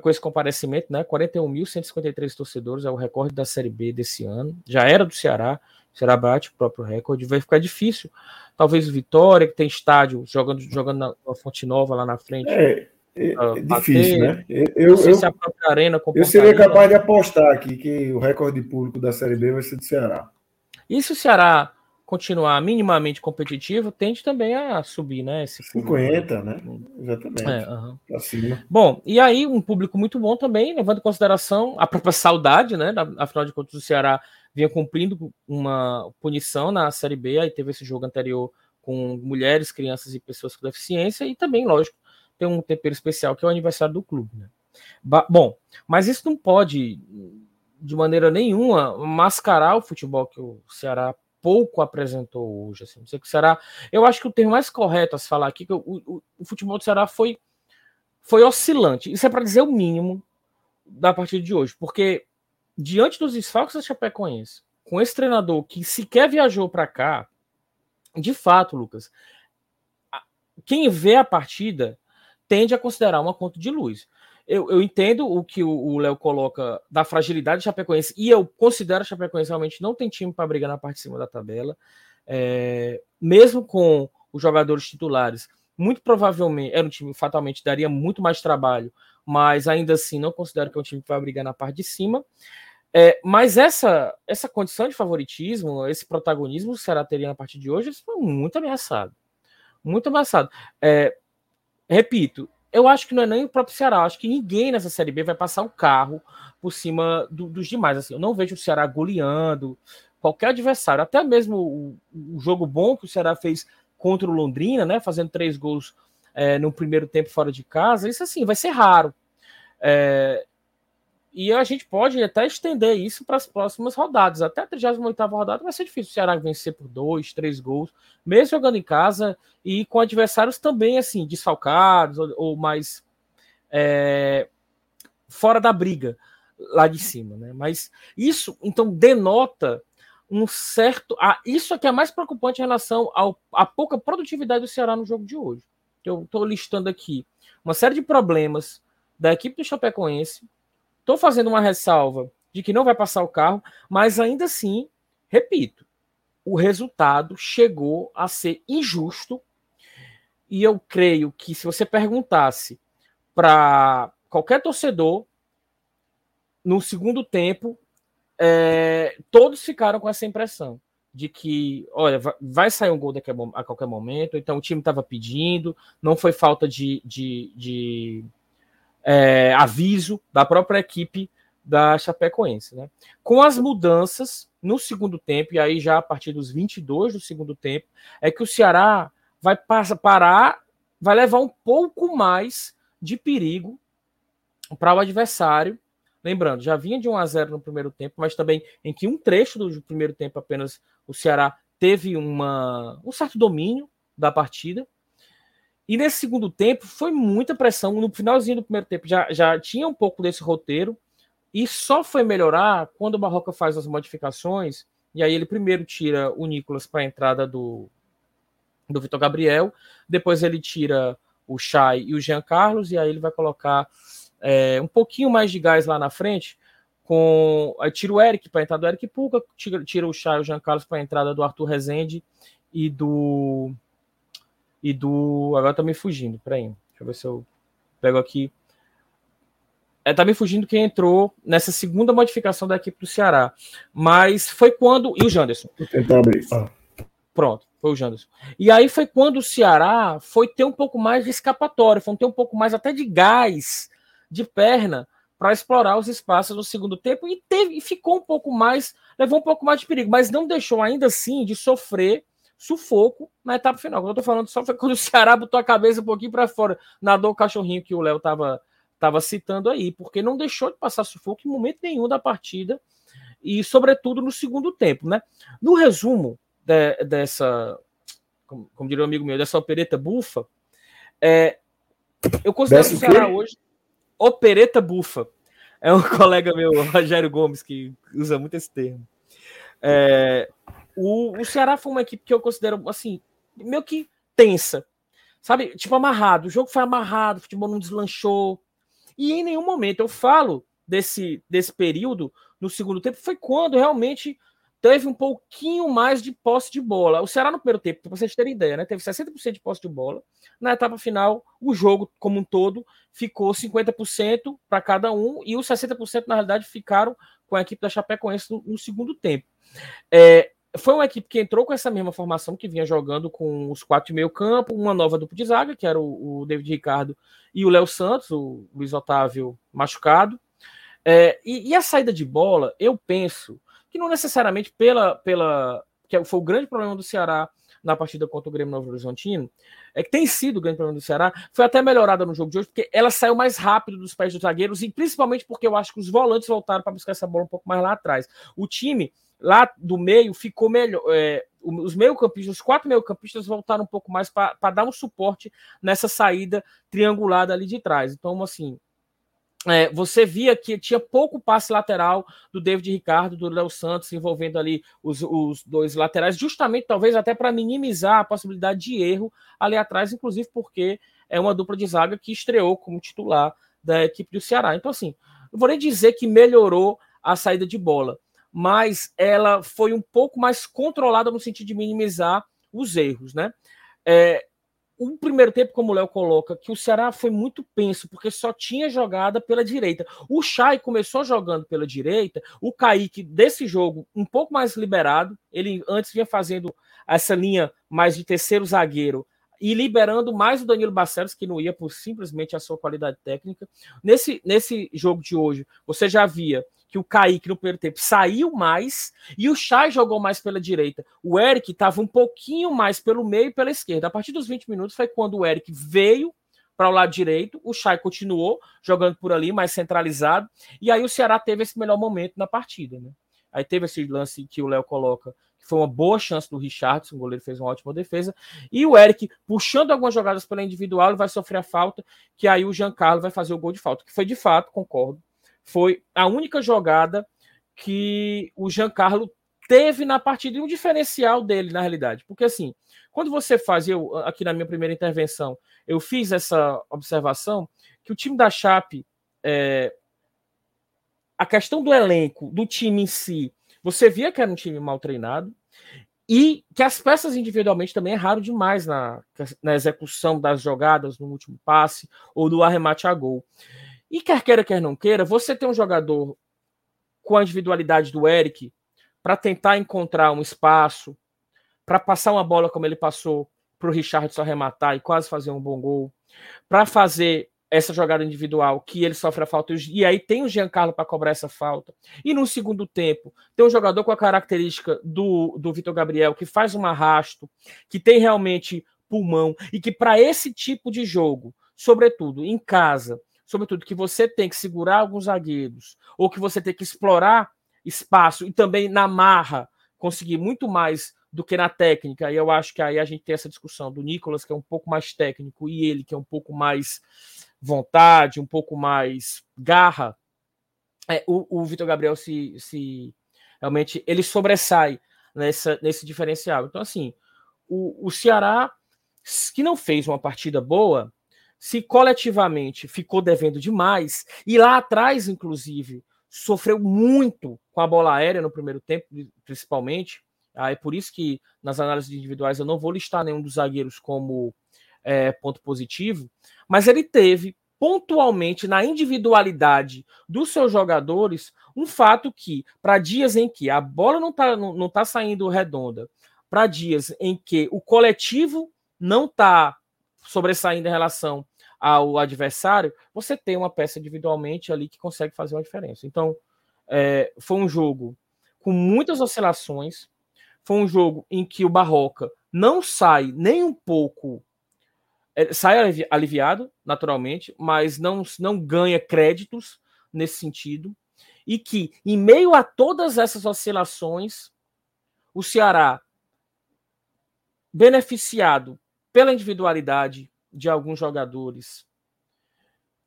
com esse comparecimento, né? 41.153 torcedores é o recorde da Série B desse ano, já era do Ceará, o Ceará bate o próprio recorde, vai ficar difícil. Talvez o Vitória, que tem estádio jogando, jogando na, na Fonte Nova lá na frente. É, é, é difícil, né? Eu, eu, se arena eu seria capaz de apostar aqui que o recorde público da Série B vai ser do Ceará. E se o Ceará continuar minimamente competitivo, tende também a subir, né? Esse 50, né? Exatamente. É, uhum. Bom, e aí um público muito bom também, levando em consideração a própria saudade, né? Afinal de contas, o Ceará vinha cumprindo uma punição na Série B, aí teve esse jogo anterior com mulheres, crianças e pessoas com deficiência, e também, lógico, tem um tempero especial que é o aniversário do clube, né? Bom, mas isso não pode, de maneira nenhuma, mascarar o futebol que o Ceará pouco apresentou hoje. Assim. Não que será. Eu acho que o termo mais correto a se falar aqui é que o, o, o futebol do Ceará foi, foi oscilante. Isso é para dizer o mínimo da partida de hoje, porque diante dos desfalques da Chapecoense, com esse treinador que sequer viajou para cá, de fato, Lucas, quem vê a partida tende a considerar uma conta de luz eu, eu entendo o que o Léo coloca da fragilidade de Chapecoense, e eu considero a Chapecoense realmente não tem time para brigar na parte de cima da tabela, é, mesmo com os jogadores titulares, muito provavelmente era um time fatalmente daria muito mais trabalho, mas ainda assim não considero que é um time que vai brigar na parte de cima. É, mas essa essa condição de favoritismo, esse protagonismo que o teria na parte de hoje, foi muito ameaçado. Muito ameaçado. É, repito, eu acho que não é nem o próprio Ceará. acho que ninguém nessa Série B vai passar o carro por cima do, dos demais. Assim, eu não vejo o Ceará goleando qualquer adversário. Até mesmo o, o, jogo bom que o Ceará fez contra o Londrina, né? Fazendo três gols é, no primeiro tempo fora de casa. Isso assim vai ser raro. É, e a gente pode até estender isso para as próximas rodadas. Até a 38 rodada vai ser difícil o Ceará vencer por dois, três gols, mesmo jogando em casa e com adversários também assim, desfalcados ou, ou mais é, fora da briga lá de cima. Né? Mas isso, então, denota um certo. Ah, isso aqui é mais preocupante em relação ao, à pouca produtividade do Ceará no jogo de hoje. Eu estou listando aqui uma série de problemas da equipe do Chapecoense Estou fazendo uma ressalva de que não vai passar o carro, mas ainda assim, repito, o resultado chegou a ser injusto. E eu creio que se você perguntasse para qualquer torcedor no segundo tempo, é, todos ficaram com essa impressão de que, olha, vai sair um gol daqui a, qualquer momento, então o time estava pedindo, não foi falta de, de, de é, aviso da própria equipe da Chapecoense. Né? Com as mudanças no segundo tempo, e aí já a partir dos 22 do segundo tempo, é que o Ceará vai parar, vai levar um pouco mais de perigo para o adversário. Lembrando, já vinha de 1 a 0 no primeiro tempo, mas também em que um trecho do primeiro tempo apenas o Ceará teve uma, um certo domínio da partida. E nesse segundo tempo foi muita pressão. No finalzinho do primeiro tempo já, já tinha um pouco desse roteiro. E só foi melhorar quando o Barroca faz as modificações. E aí ele primeiro tira o Nicolas para a entrada do, do Vitor Gabriel. Depois ele tira o Chay e o Jean Carlos. E aí ele vai colocar é, um pouquinho mais de gás lá na frente. com tira o Eric para a entrada do Eric Puga. Tira, tira o Chay e o Jean Carlos para a entrada do Arthur Rezende e do e do. Agora tá me fugindo, peraí. Deixa eu ver se eu pego aqui. é, tá me fugindo quem entrou nessa segunda modificação da equipe do Ceará. Mas foi quando. E o Janderson? Vou tentar abrir. Ah. Pronto, foi o Janderson. E aí foi quando o Ceará foi ter um pouco mais de escapatória, foi ter um pouco mais até de gás de perna para explorar os espaços no segundo tempo e teve e ficou um pouco mais, levou um pouco mais de perigo, mas não deixou ainda assim de sofrer sufoco na etapa final. Quando eu tô falando só foi quando o Ceará botou a cabeça um pouquinho para fora, nadou o cachorrinho que o Léo tava tava citando aí, porque não deixou de passar sufoco em momento nenhum da partida e sobretudo no segundo tempo, né? No resumo de, dessa, como, como, diria um amigo meu, dessa opereta bufa, é, eu considero o Ceará hoje opereta bufa. É um colega meu, Rogério Gomes, que usa muito esse termo. É, o, o Ceará foi uma equipe que eu considero, assim, meio que tensa. Sabe? Tipo, amarrado. O jogo foi amarrado, o futebol não deslanchou. E em nenhum momento eu falo desse, desse período no segundo tempo, foi quando realmente teve um pouquinho mais de posse de bola. O Ceará no primeiro tempo, para vocês terem ideia, né, teve 60% de posse de bola. Na etapa final, o jogo como um todo ficou 50% para cada um e os 60% na realidade ficaram com a equipe da Chapecoense no, no segundo tempo. É, foi uma equipe que entrou com essa mesma formação que vinha jogando com os quatro de meio campo, uma nova dupla de zaga, que era o, o David Ricardo e o Léo Santos, o Luiz Otávio machucado. É, e, e, a saída de bola, eu penso que não necessariamente pela, pela que foi o grande problema do Ceará na partida contra o Grêmio Novo Horizontino, é que tem sido o grande problema do Ceará, foi até melhorada no jogo de hoje, porque ela saiu mais rápido dos pés dos zagueiros, e principalmente porque eu acho que os volantes voltaram para buscar essa bola um pouco mais lá atrás. O time lá do meio ficou melhor. É, os meio-campistas, os quatro meio-campistas voltaram um pouco mais para dar um suporte nessa saída triangulada ali de trás. Então, assim, é, você via que tinha pouco passe lateral do David Ricardo, do Léo Santos, envolvendo ali os, os dois laterais, justamente talvez até para minimizar a possibilidade de erro ali atrás, inclusive porque é uma dupla de zaga que estreou como titular da equipe do Ceará. Então, assim, eu vou nem dizer que melhorou a saída de bola, mas ela foi um pouco mais controlada no sentido de minimizar os erros, né? É, o primeiro tempo, como o Léo coloca, que o Ceará foi muito penso, porque só tinha jogada pela direita. O Chay começou jogando pela direita, o Kaique, desse jogo, um pouco mais liberado, ele antes vinha fazendo essa linha mais de terceiro zagueiro e liberando mais o Danilo Barcelos, que não ia por simplesmente a sua qualidade técnica. Nesse, nesse jogo de hoje, você já via que o Kaique no primeiro tempo saiu mais e o Chay jogou mais pela direita. O Eric estava um pouquinho mais pelo meio e pela esquerda. A partir dos 20 minutos foi quando o Eric veio para o lado direito, o Chay continuou jogando por ali, mais centralizado, e aí o Ceará teve esse melhor momento na partida. Né? Aí teve esse lance que o Léo coloca, que foi uma boa chance do Richardson, o goleiro fez uma ótima defesa, e o Eric puxando algumas jogadas pela individual, ele vai sofrer a falta, que aí o Giancarlo vai fazer o gol de falta, que foi de fato, concordo, foi a única jogada que o Giancarlo teve na partida e um diferencial dele, na realidade. Porque assim, quando você faz, eu, aqui na minha primeira intervenção, eu fiz essa observação que o time da Chape, é, a questão do elenco, do time em si, você via que era um time mal treinado e que as peças individualmente também erraram demais na, na execução das jogadas, no último passe ou no arremate a gol. E quer queira, quer não queira, você tem um jogador com a individualidade do Eric para tentar encontrar um espaço, para passar uma bola como ele passou para o Richard só arrematar e quase fazer um bom gol, para fazer essa jogada individual que ele sofre a falta e aí tem o Giancarlo para cobrar essa falta. E no segundo tempo, tem um jogador com a característica do, do Vitor Gabriel que faz um arrasto, que tem realmente pulmão e que para esse tipo de jogo, sobretudo em casa, sobretudo, que você tem que segurar alguns zagueiros, ou que você tem que explorar espaço e também na marra conseguir muito mais do que na técnica. E eu acho que aí a gente tem essa discussão do Nicolas, que é um pouco mais técnico, e ele, que é um pouco mais vontade, um pouco mais garra. É, o, o Vitor Gabriel se, se realmente ele sobressai nessa, nesse diferencial. Então, assim, o, o Ceará, que não fez uma partida boa, se coletivamente ficou devendo demais, e lá atrás, inclusive, sofreu muito com a bola aérea no primeiro tempo, principalmente. Ah, é por isso que nas análises individuais eu não vou listar nenhum dos zagueiros como é, ponto positivo, mas ele teve pontualmente na individualidade dos seus jogadores um fato que, para dias em que a bola não está não, não tá saindo redonda, para dias em que o coletivo não está sobressaindo em relação ao adversário, você tem uma peça individualmente ali que consegue fazer uma diferença. Então, é, foi um jogo com muitas oscilações, foi um jogo em que o Barroca não sai nem um pouco é, sai aliviado, naturalmente, mas não, não ganha créditos nesse sentido. E que, em meio a todas essas oscilações, o Ceará, beneficiado pela individualidade de alguns jogadores.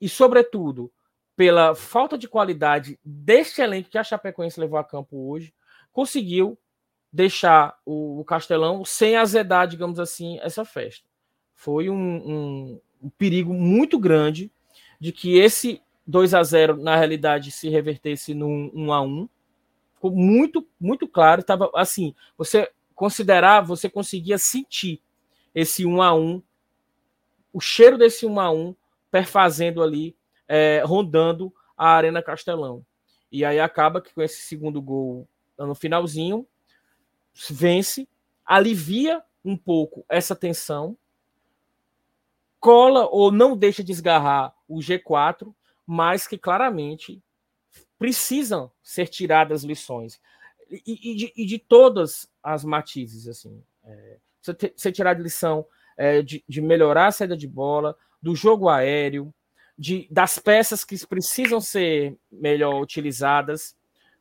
E, sobretudo, pela falta de qualidade deste elenco que a Chapecoense levou a campo hoje, conseguiu deixar o Castelão sem azedar, digamos assim, essa festa. Foi um, um, um perigo muito grande de que esse 2 a 0 na realidade se revertesse num 1 a 1 ficou muito muito claro estava assim você considerar você conseguia sentir esse 1 a 1 o cheiro desse 1 a 1 perfazendo ali é, rondando a arena Castelão e aí acaba que com esse segundo gol no finalzinho vence alivia um pouco essa tensão cola ou não deixa desgarrar o G4, mas que claramente precisam ser tiradas lições. E, e, de, e de, todas as matizes, assim. É, você tirar de lição é, de, de, melhorar a saída de bola, do jogo aéreo, de, das peças que precisam ser melhor utilizadas,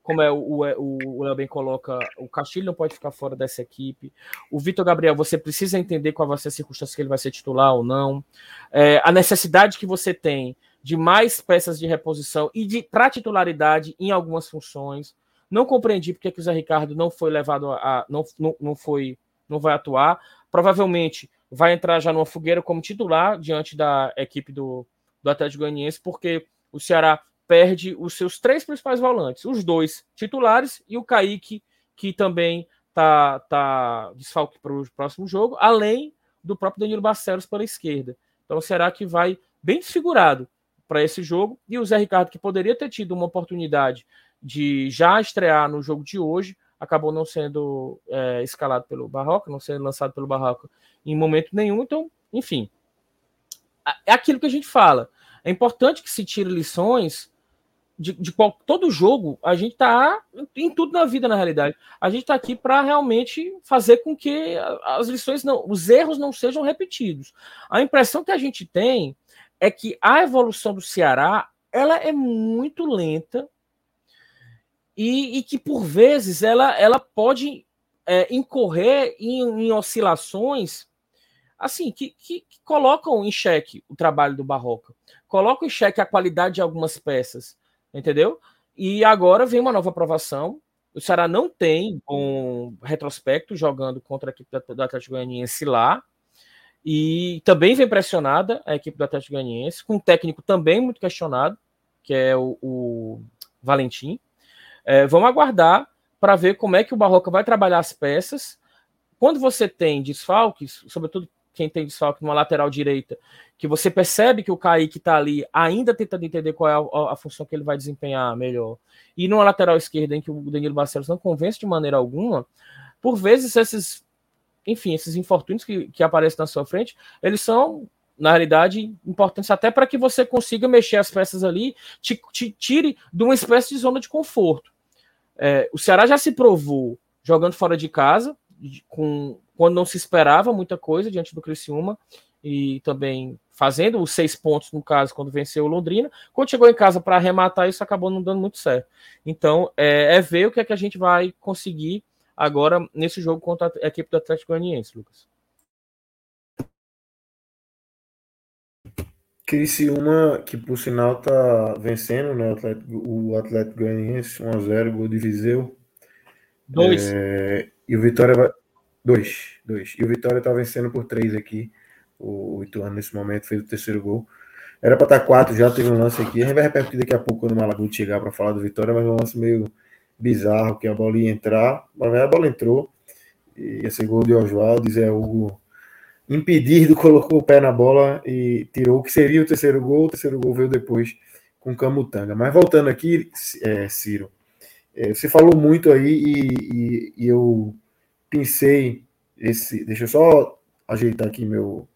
como é o, o, o Léo bem coloca, o Castilho não pode ficar fora dessa equipe. O Vitor Gabriel, você precisa entender qual vai ser a circunstância que ele vai ser titular ou não. É, a necessidade que você tem de mais peças de reposição e de para titularidade em algumas funções. Não compreendi porque que o Zé Ricardo não foi levado a. não, não, não foi. não vai atuar. Provavelmente vai entrar já numa fogueira como titular diante da equipe do, do Atlético Goianiense, porque o Ceará perde os seus três principais volantes, os dois titulares e o Kaique, que também tá, tá desfalque para o próximo jogo, além do próprio Danilo Barcelos pela esquerda. Então será que vai bem desfigurado para esse jogo? E o Zé Ricardo, que poderia ter tido uma oportunidade de já estrear no jogo de hoje, acabou não sendo é, escalado pelo Barroca, não sendo lançado pelo Barroca em momento nenhum. Então, enfim, é aquilo que a gente fala. É importante que se tire lições de, de qual, todo jogo, a gente tá em tudo na vida, na realidade. A gente tá aqui para realmente fazer com que as lições não, os erros não sejam repetidos. A impressão que a gente tem é que a evolução do Ceará ela é muito lenta e, e que por vezes ela, ela pode é, incorrer em, em, oscilações assim que, que, que colocam em xeque o trabalho do Barroca, colocam em xeque a qualidade de algumas peças entendeu? E agora vem uma nova aprovação. O Ceará não tem um retrospecto jogando contra a equipe do Atlético Goianiense lá. E também vem pressionada a equipe do Atlético Goianiense, com um técnico também muito questionado, que é o, o Valentim. É, vamos aguardar para ver como é que o Barroca vai trabalhar as peças. Quando você tem desfalques, sobretudo quem tem desfalque numa lateral direita, que você percebe que o Kaique está ali ainda tentando entender qual é a, a, função que ele vai desempenhar melhor, e numa lateral esquerda em que o Danilo Barcelos não convence de maneira alguma, por vezes esses, enfim, esses infortúnios que, que aparecem na sua frente, eles são, na realidade, importantes até para que você consiga mexer as peças ali, te, te tire de uma espécie de zona de conforto. É, o Ceará já se provou jogando fora de casa, com quando não se esperava muita coisa diante do Criciúma e também fazendo os seis pontos, no caso, quando venceu o Londrina. Quando chegou em casa para arrematar, isso acabou não dando muito certo. Então, é, é, ver o que é que a gente vai conseguir agora nesse jogo contra a equipe do Atlético Goianiense, Lucas. Criciúma, que por sinal tá vencendo, né? O Atlético, o Atlético Goianiense, 1x0, gol de Viseu. Dois. É, e o Vitória vai. Dois, dois. E o Vitória tá vencendo por três aqui. O, Ituano nesse momento fez o terceiro gol. Era para estar tá quatro, já teve um lance aqui. A gente vai repetir daqui a pouco quando o Malaguti chegar para falar do Vitória, mas um lance meio bizarro, que a bola ia entrar, mas a bola entrou. E esse gol de Oswaldo, Zé Hugo impedido, colocou o pé na bola e tirou o que seria o terceiro gol. O terceiro gol veio depois com o Camutanga. Mas voltando aqui, é, Ciro, é, você falou muito aí e, e, e, eu pensei esse. Deixa eu só ajeitar aqui meu.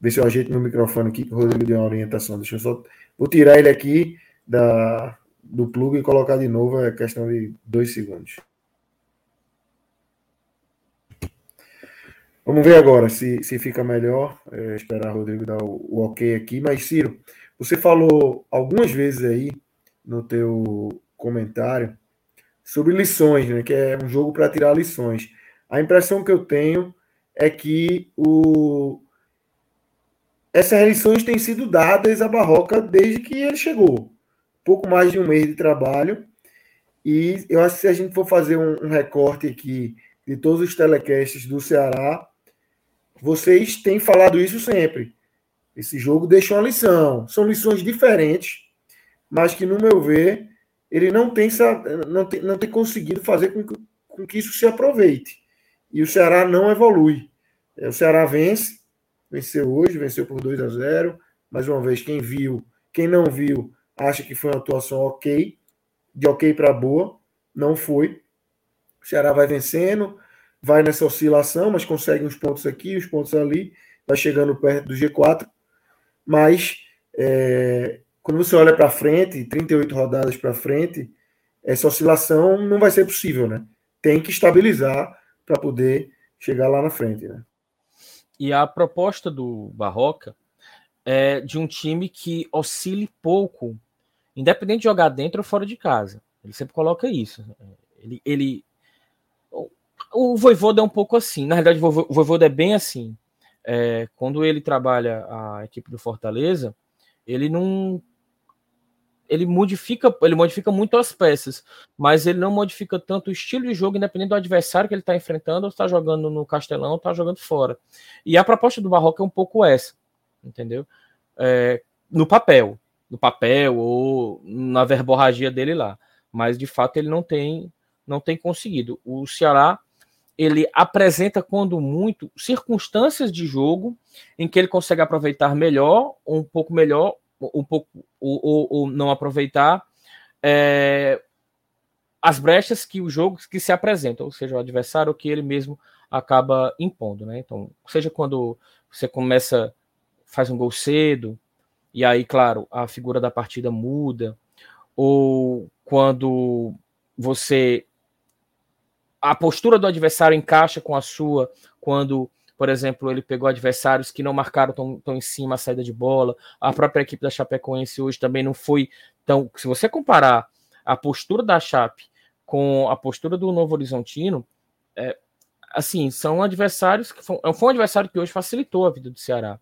Ver se eu ajeito meu microfone aqui, que o Rodrigo deu uma orientação. Deixa eu só. Vou tirar ele aqui da, do plug e colocar de novo, é questão de dois segundos. Vamos ver agora se, se fica melhor. É, esperar o Rodrigo dar o, o, ok aqui. Mas, Ciro, você falou algumas vezes aí no teu comentário sobre lições, né? Que é um jogo para tirar lições. A impressão que eu tenho é que o... essas lições têm sido dadas a Barroca desde que ele chegou. Pouco mais de um mês de trabalho. E eu acho que se a gente for fazer um, um recorte aqui de todos os telecasts do Ceará, vocês têm falado isso sempre. Esse jogo deixa uma lição. São lições diferentes, mas que, no meu ver, ele não tem, não tem, não tem conseguido fazer com que, com que isso se aproveite. E o Ceará não evolui. É, o Ceará vence, venceu hoje, venceu por 2 a 0. Mais uma vez, quem viu, quem não viu, acha que foi uma atuação ok, de ok para boa. Não foi. O Ceará vai vencendo, vai nessa oscilação, mas consegue uns pontos aqui, uns pontos ali, vai chegando perto do G4. Mas é, quando você olha para frente, 38 rodadas para frente, essa oscilação não vai ser possível, né? Tem que estabilizar para poder chegar lá na frente, né? E a proposta do Barroca é de um time que oscile pouco, independente de jogar dentro ou fora de casa. Ele sempre coloca isso. Ele, ele o Voivoda é um pouco assim. Na verdade, o Voivoda é bem assim. É, quando ele trabalha a equipe do Fortaleza, ele não ele modifica, ele modifica muito as peças, mas ele não modifica tanto o estilo de jogo, independente do adversário que ele está enfrentando, ou está jogando no Castelão, ou está jogando fora. E a proposta do Barroca é um pouco essa, entendeu? É, no papel, no papel ou na verborragia dele lá, mas de fato ele não tem, não tem conseguido. O Ceará ele apresenta, quando muito, circunstâncias de jogo em que ele consegue aproveitar melhor, um pouco melhor, um pouco ou, ou, ou não aproveitar é, as brechas que o jogo que se apresenta, ou seja, o adversário que ele mesmo acaba impondo, né? Então, seja quando você começa, faz um gol cedo, e aí, claro, a figura da partida muda, ou quando você a postura do adversário encaixa com a sua quando, por exemplo, ele pegou adversários que não marcaram tão, tão em cima a saída de bola. A própria equipe da Chapecoense hoje também não foi tão. Se você comparar a postura da Chape com a postura do Novo Horizontino, é, assim, são adversários que foi, foi um adversário que hoje facilitou a vida do Ceará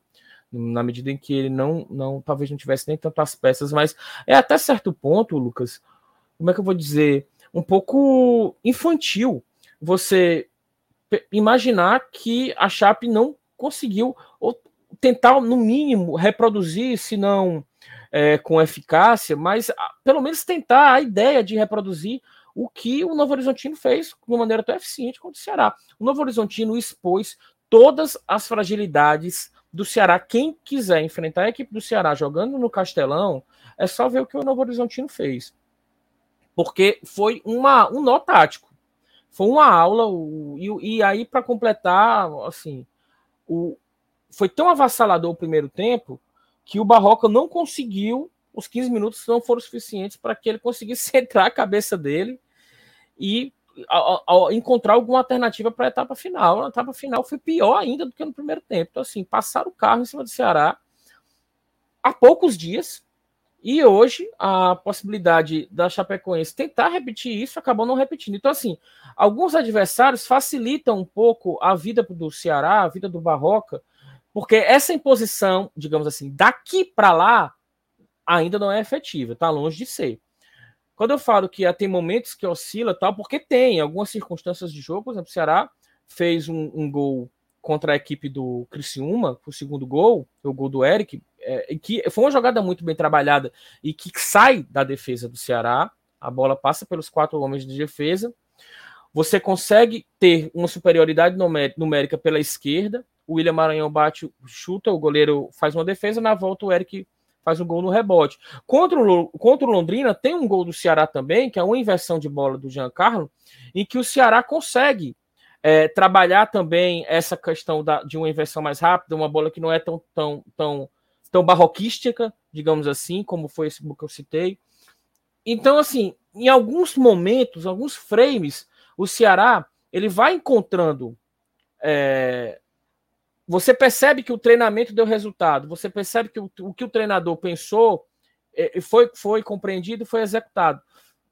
na medida em que ele não, não talvez não tivesse nem tantas peças, mas é até certo ponto, Lucas, como é que eu vou dizer, um pouco infantil você imaginar que a Chape não conseguiu, ou tentar, no mínimo, reproduzir, se não é, com eficácia, mas pelo menos tentar a ideia de reproduzir o que o Novo Horizontino fez de uma maneira tão eficiente quanto o Ceará. O Novo Horizontino expôs todas as fragilidades do Ceará. Quem quiser enfrentar a equipe do Ceará jogando no Castelão, é só ver o que o Novo Horizontino fez. Porque foi uma, um nó tático foi uma aula, e, e aí para completar, assim, o, foi tão avassalador o primeiro tempo que o Barroca não conseguiu, os 15 minutos não foram suficientes para que ele conseguisse centrar a cabeça dele e a, a, encontrar alguma alternativa para a etapa final. A etapa final foi pior ainda do que no primeiro tempo. Então, assim, passar o carro em cima do Ceará há poucos dias, e hoje, a possibilidade da Chapecoense tentar repetir isso acabou não repetindo. Então, assim, alguns adversários facilitam um pouco a vida do Ceará, a vida do Barroca, porque essa imposição, digamos assim, daqui para lá, ainda não é efetiva, está longe de ser. Quando eu falo que tem momentos que oscila, tal, porque tem algumas circunstâncias de jogo, por exemplo, o Ceará fez um, um gol contra a equipe do Criciúma, o segundo gol, o gol do Eric, é, que foi uma jogada muito bem trabalhada e que sai da defesa do Ceará, a bola passa pelos quatro homens de defesa, você consegue ter uma superioridade numérica pela esquerda, o William Maranhão bate, chuta, o goleiro faz uma defesa, na volta o Eric faz um gol no rebote. Contra o, contra o Londrina, tem um gol do Ceará também, que é uma inversão de bola do Giancarlo, em que o Ceará consegue é, trabalhar também essa questão da, de uma inversão mais rápida, uma bola que não é tão, tão, tão, tão barroquística, digamos assim, como foi esse que eu citei. Então, assim, em alguns momentos, alguns frames, o Ceará ele vai encontrando é, você percebe que o treinamento deu resultado, você percebe que o, o que o treinador pensou é, foi, foi compreendido e foi executado.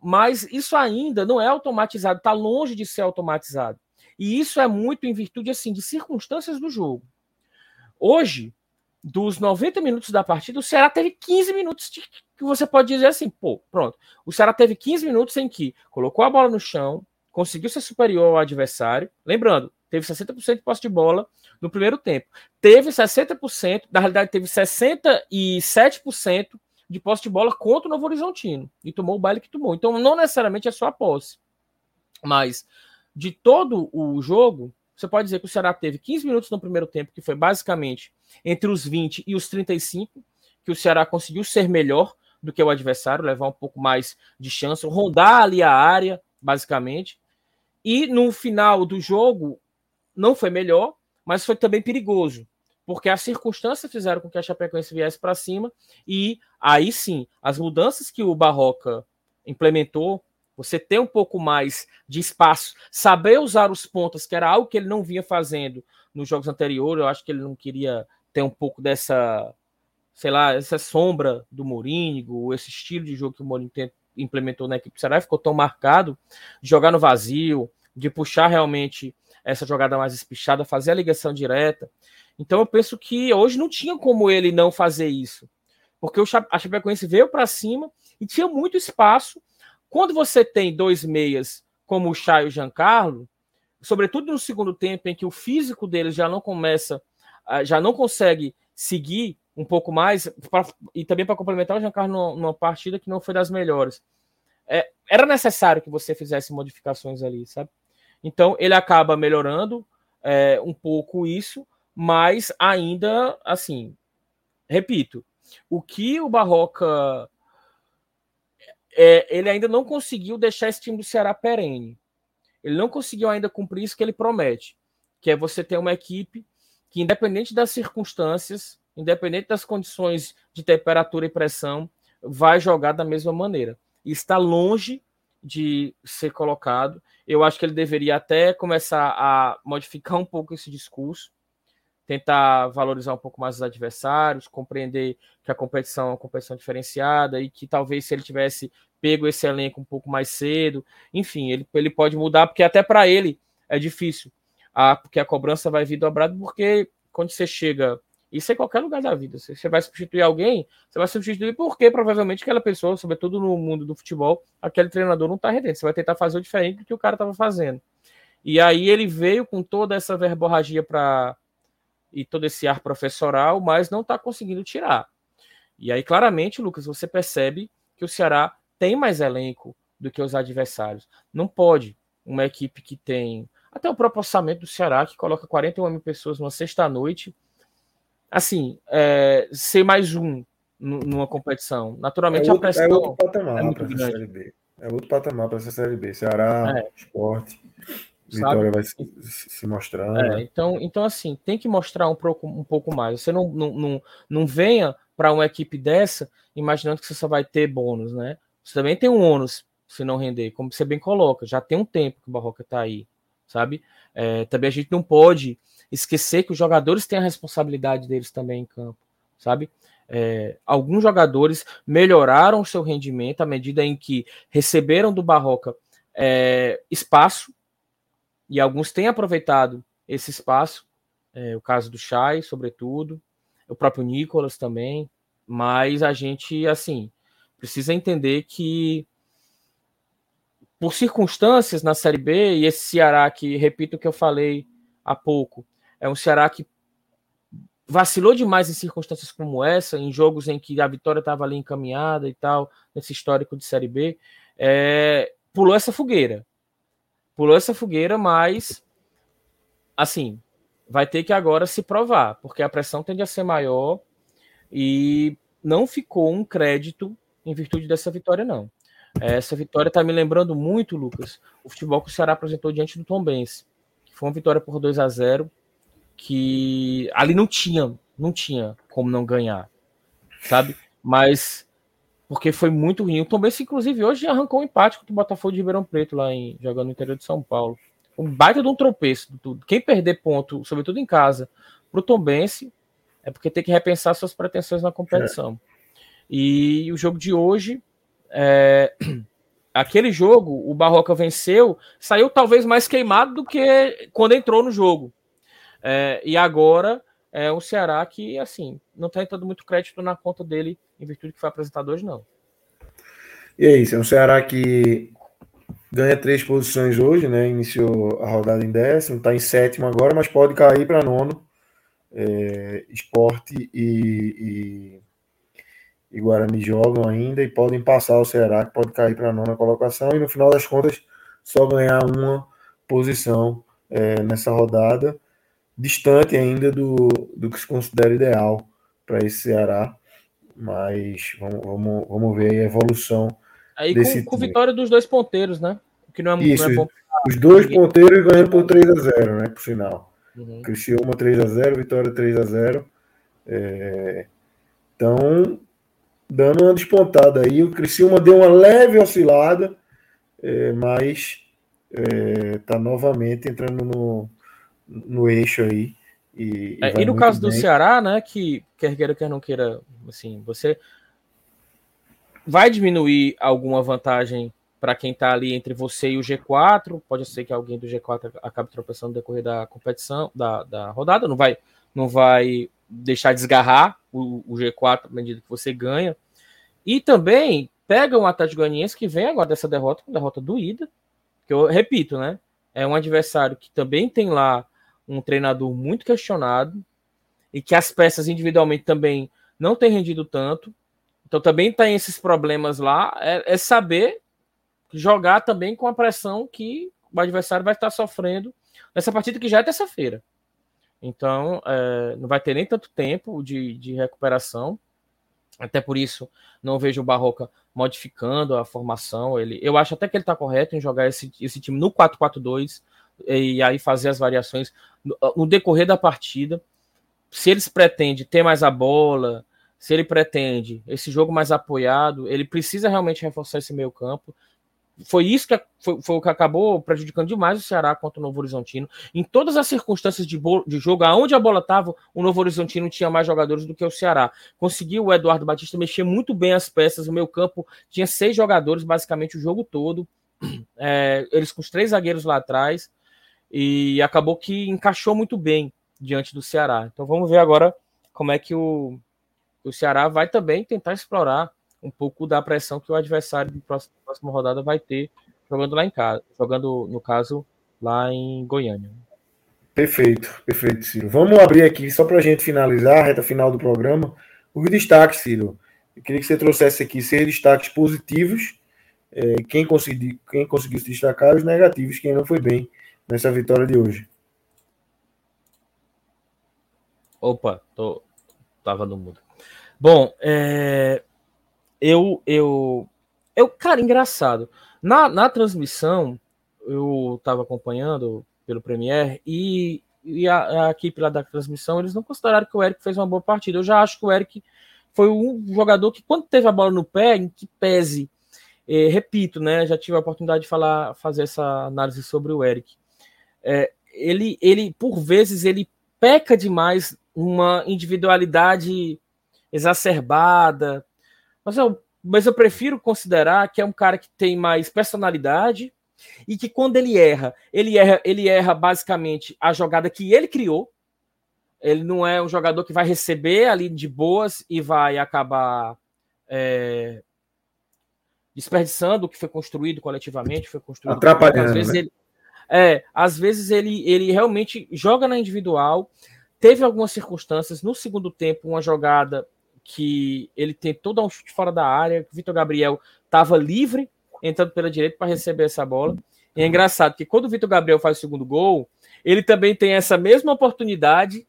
Mas isso ainda não é automatizado, está longe de ser automatizado. E isso é muito em virtude assim de circunstâncias do jogo. Hoje, dos 90 minutos da partida, o Ceará teve 15 minutos de, que você pode dizer assim, pô, pronto. O Ceará teve 15 minutos em que colocou a bola no chão, conseguiu ser superior ao adversário. Lembrando, teve 60% de posse de bola no primeiro tempo. Teve 60%, na realidade, teve 67% de posse de bola contra o Novo Horizontino. E tomou o baile que tomou. Então, não necessariamente é só a posse. Mas, de todo o jogo, você pode dizer que o Ceará teve 15 minutos no primeiro tempo, que foi basicamente entre os 20 e os 35, que o Ceará conseguiu ser melhor do que o adversário, levar um pouco mais de chance, rondar ali a área, basicamente. E no final do jogo, não foi melhor, mas foi também perigoso, porque as circunstâncias fizeram com que a Chapecoense viesse para cima e aí sim, as mudanças que o Barroca implementou, você ter um pouco mais de espaço, saber usar os pontas, que era algo que ele não vinha fazendo nos jogos anteriores, eu acho que ele não queria ter um pouco dessa, sei lá, essa sombra do Mourinho, esse estilo de jogo que o Mourinho implementou na equipe do Ceará, ficou tão marcado de jogar no vazio, de puxar realmente essa jogada mais espichada, fazer a ligação direta. Então eu penso que hoje não tinha como ele não fazer isso. Porque a Chapecoense veio para cima e tinha muito espaço. Quando você tem dois meias como o Chay e o Giancarlo, sobretudo no segundo tempo em que o físico deles já não começa, já não consegue seguir um pouco mais, pra, e também para complementar o Giancarlo numa, numa, partida que não foi das melhores. É, era necessário que você fizesse modificações ali, sabe? Então ele acaba melhorando é, um pouco isso, mas ainda assim, repito, o que o Barroca é, ele ainda não conseguiu deixar esse time do Ceará perene. Ele não conseguiu ainda cumprir isso que ele promete, que é você ter uma equipe que, independente das circunstâncias, independente das condições de temperatura e pressão, vai jogar da mesma maneira. E está longe de ser colocado. Eu acho que ele deveria até começar a modificar um pouco esse discurso, tentar valorizar um pouco mais os adversários, compreender que a competição é uma competição diferenciada e que talvez se ele tivesse pego esse elenco um pouco mais cedo, enfim, ele, ele pode mudar, porque até para ele é difícil, a, porque a cobrança vai vir dobrada, porque quando você chega isso em qualquer lugar da vida. Se você vai substituir alguém, você vai substituir porque provavelmente aquela pessoa, sobretudo no mundo do futebol, aquele treinador não está rendendo. Você vai tentar fazer o diferente do que o cara estava fazendo. E aí ele veio com toda essa verborragia para e todo esse ar professoral, mas não está conseguindo tirar. E aí, claramente, Lucas, você percebe que o Ceará tem mais elenco do que os adversários. Não pode uma equipe que tem. Até o próprio orçamento do Ceará, que coloca 41 mil pessoas numa sexta-noite, assim, é, ser mais um numa competição. Naturalmente é outro, a pressão é outro patamar é muito grande. É outro patamar para essa Série B. Ceará, é. Esporte, Vitória vai se, se mostrando. É, então, então, assim, tem que mostrar um pouco, um pouco mais. Você não, não, não, não venha para uma equipe dessa imaginando que você só vai ter bônus, né? Você também tem um ônus se não render, como você bem coloca. Já tem um tempo que o Barroca está aí, sabe? É, também a gente não pode esquecer que os jogadores têm a responsabilidade deles também em campo, sabe? É, alguns jogadores melhoraram o seu rendimento à medida em que receberam do Barroca é, espaço e alguns têm aproveitado esse espaço. É, o caso do Chay, sobretudo, o próprio Nicolas também. Mas a gente, assim, precisa entender que por circunstâncias na Série B, e esse Ceará que, repito o que eu falei há pouco, é um Ceará que vacilou demais em circunstâncias como essa, em jogos em que a vitória estava ali encaminhada e tal, nesse histórico de Série B, é, pulou essa fogueira. Pulou essa fogueira, mas, assim, vai ter que agora se provar, porque a pressão tende a ser maior e não ficou um crédito em virtude dessa vitória, não. Essa vitória está me lembrando muito, Lucas, o futebol que o Ceará apresentou diante do Tom Benz. Foi uma vitória por 2 a 0 que ali não tinha, não tinha como não ganhar, sabe? Mas porque foi muito ruim. O Tom Benz, inclusive, hoje arrancou um empate contra o Botafogo de Ribeirão Preto lá em jogando no interior de São Paulo. Um baita de um tropeço. Quem perder ponto, sobretudo em casa, pro Tom Benz, é porque tem que repensar suas pretensões na competição. É. E o jogo de hoje, é... aquele jogo, o Barroca venceu, saiu talvez mais queimado do que quando entrou no jogo. É... e agora é o Ceará que, assim, não está entrando muito crédito na conta dele em virtude que foi apresentado hoje, não. E é isso, é um Ceará que ganha três posições hoje, né? Iniciou a rodada em décimo, está em sétimo agora, mas pode cair para nono. É, esporte e, e, e, Guarani jogam ainda e podem passar o Ceará, que pode cair para a nona colocação, e no final das contas só ganhar uma posição é, nessa rodada, distante ainda do, do que se considera ideal para esse Ceará. Mas vamos, vamos, vamos ver a evolução. Aí desse com, com vitória dos dois ponteiros, né? Que não é, Isso, não é. Os dois ponteiros ganhando por 3 a 0 né? Por final. Uhum. Criciúma 3 a 0 Vitória 3 a 0 é... Então, dando uma despontada aí. O Criciúma deu uma leve oscilada, é, mas está é, novamente entrando no, no eixo aí. E, e, é, e no caso bem. do Ceará, né, que quer queira, quer não queira, assim, você vai diminuir alguma vantagem para quem está ali entre você e o G4. Pode ser que alguém do G4 acabe tropeçando no decorrer da competição, da, da rodada, não vai, não vai deixar desgarrar o, o G4 à medida que você ganha. E também pega um Atlético Goianiense que vem agora dessa derrota, uma derrota doída, que eu repito, né? É um adversário que também tem lá um treinador muito questionado e que as peças individualmente também não têm rendido tanto. Então também tem esses problemas lá. É, é saber jogar também com a pressão que o adversário vai estar sofrendo nessa partida que já é terça-feira. Então é, não vai ter nem tanto tempo de, de recuperação. Até por isso não vejo o Barroca modificando a formação. Ele, eu acho até que ele está correto em jogar esse, esse time no 4-4-2 e aí fazer as variações no, no decorrer da partida. Se eles pretendem ter mais a bola, se ele pretende esse jogo mais apoiado, ele precisa realmente reforçar esse meio campo. Foi isso que foi, foi, o que acabou prejudicando demais o Ceará contra o Novo Horizontino. Em todas as circunstâncias de, de jogo, aonde a bola estava, o Novo Horizontino tinha mais jogadores do que o Ceará. Conseguiu o Eduardo Batista mexer muito bem as peças. O meio campo tinha seis jogadores basicamente o jogo todo. É, eles com os três zagueiros lá atrás e acabou que encaixou muito bem diante do Ceará. Então vamos ver agora como é que o, o Ceará vai também tentar explorar um pouco da pressão que o adversário da próxima, próxima rodada vai ter jogando lá em casa, jogando no caso lá em Goiânia. Perfeito, perfeito, Ciro. Vamos abrir aqui só para a gente finalizar a reta final do programa. Os destaques, Ciro. Eu queria que você trouxesse aqui seis destaques positivos, é, quem, consegui, quem conseguiu se destacar, os negativos, quem não foi bem nessa vitória de hoje. Opa, tô, tava no mudo. Bom, é, eu, eu, eu, cara, engraçado. Na, na transmissão, eu tava acompanhando pelo Premier e, e a, a, equipe lá da transmissão, eles não consideraram que o Eric fez uma boa partida. Eu já acho que o Eric foi um jogador que, quando teve a bola no pé, em que pese, é, repito, né? Já tive a oportunidade de falar, fazer essa análise sobre o Eric é, ele, ele, por vezes, ele peca demais uma individualidade exacerbada. Mas eu, mas eu prefiro considerar que é um cara que tem mais personalidade e que quando ele erra, ele erra, ele erra basicamente a jogada que ele criou. Ele não é um jogador que vai receber ali de boas e vai acabar é, desperdiçando o que foi construído coletivamente, foi construído. Atrapalhando. Às vezes né? ele, é, às vezes ele, ele realmente joga na individual. Teve algumas circunstâncias no segundo tempo, uma jogada que ele tentou dar um chute fora da área, Vitor Gabriel estava livre, entrando pela direita para receber essa bola. E é engraçado que quando o Vitor Gabriel faz o segundo gol, ele também tem essa mesma oportunidade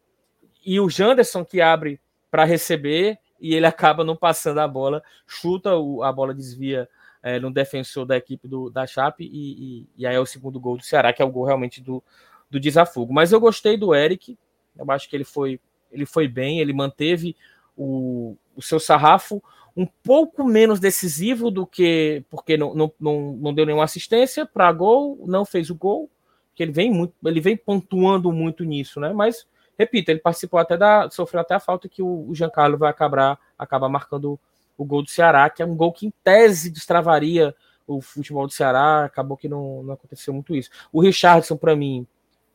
e o Janderson que abre para receber e ele acaba não passando a bola, chuta a bola desvia é, no defensor da equipe do, da Chape e, e, e, aí é o segundo gol do Ceará, que é o gol realmente do, do desafogo. Mas eu gostei do Eric, eu acho que ele foi, ele foi bem, ele manteve o, o seu sarrafo um pouco menos decisivo do que porque não, não, não, não deu nenhuma assistência para gol, não fez o gol, que ele vem muito, ele vem pontuando muito nisso, né? Mas repito, ele participou até da sofreu até a falta que o, o Giancarlo vai acabar acabar marcando o gol do Ceará, que é um gol que em tese destravaria o futebol do Ceará, acabou que não, não aconteceu muito isso. O Richardson para mim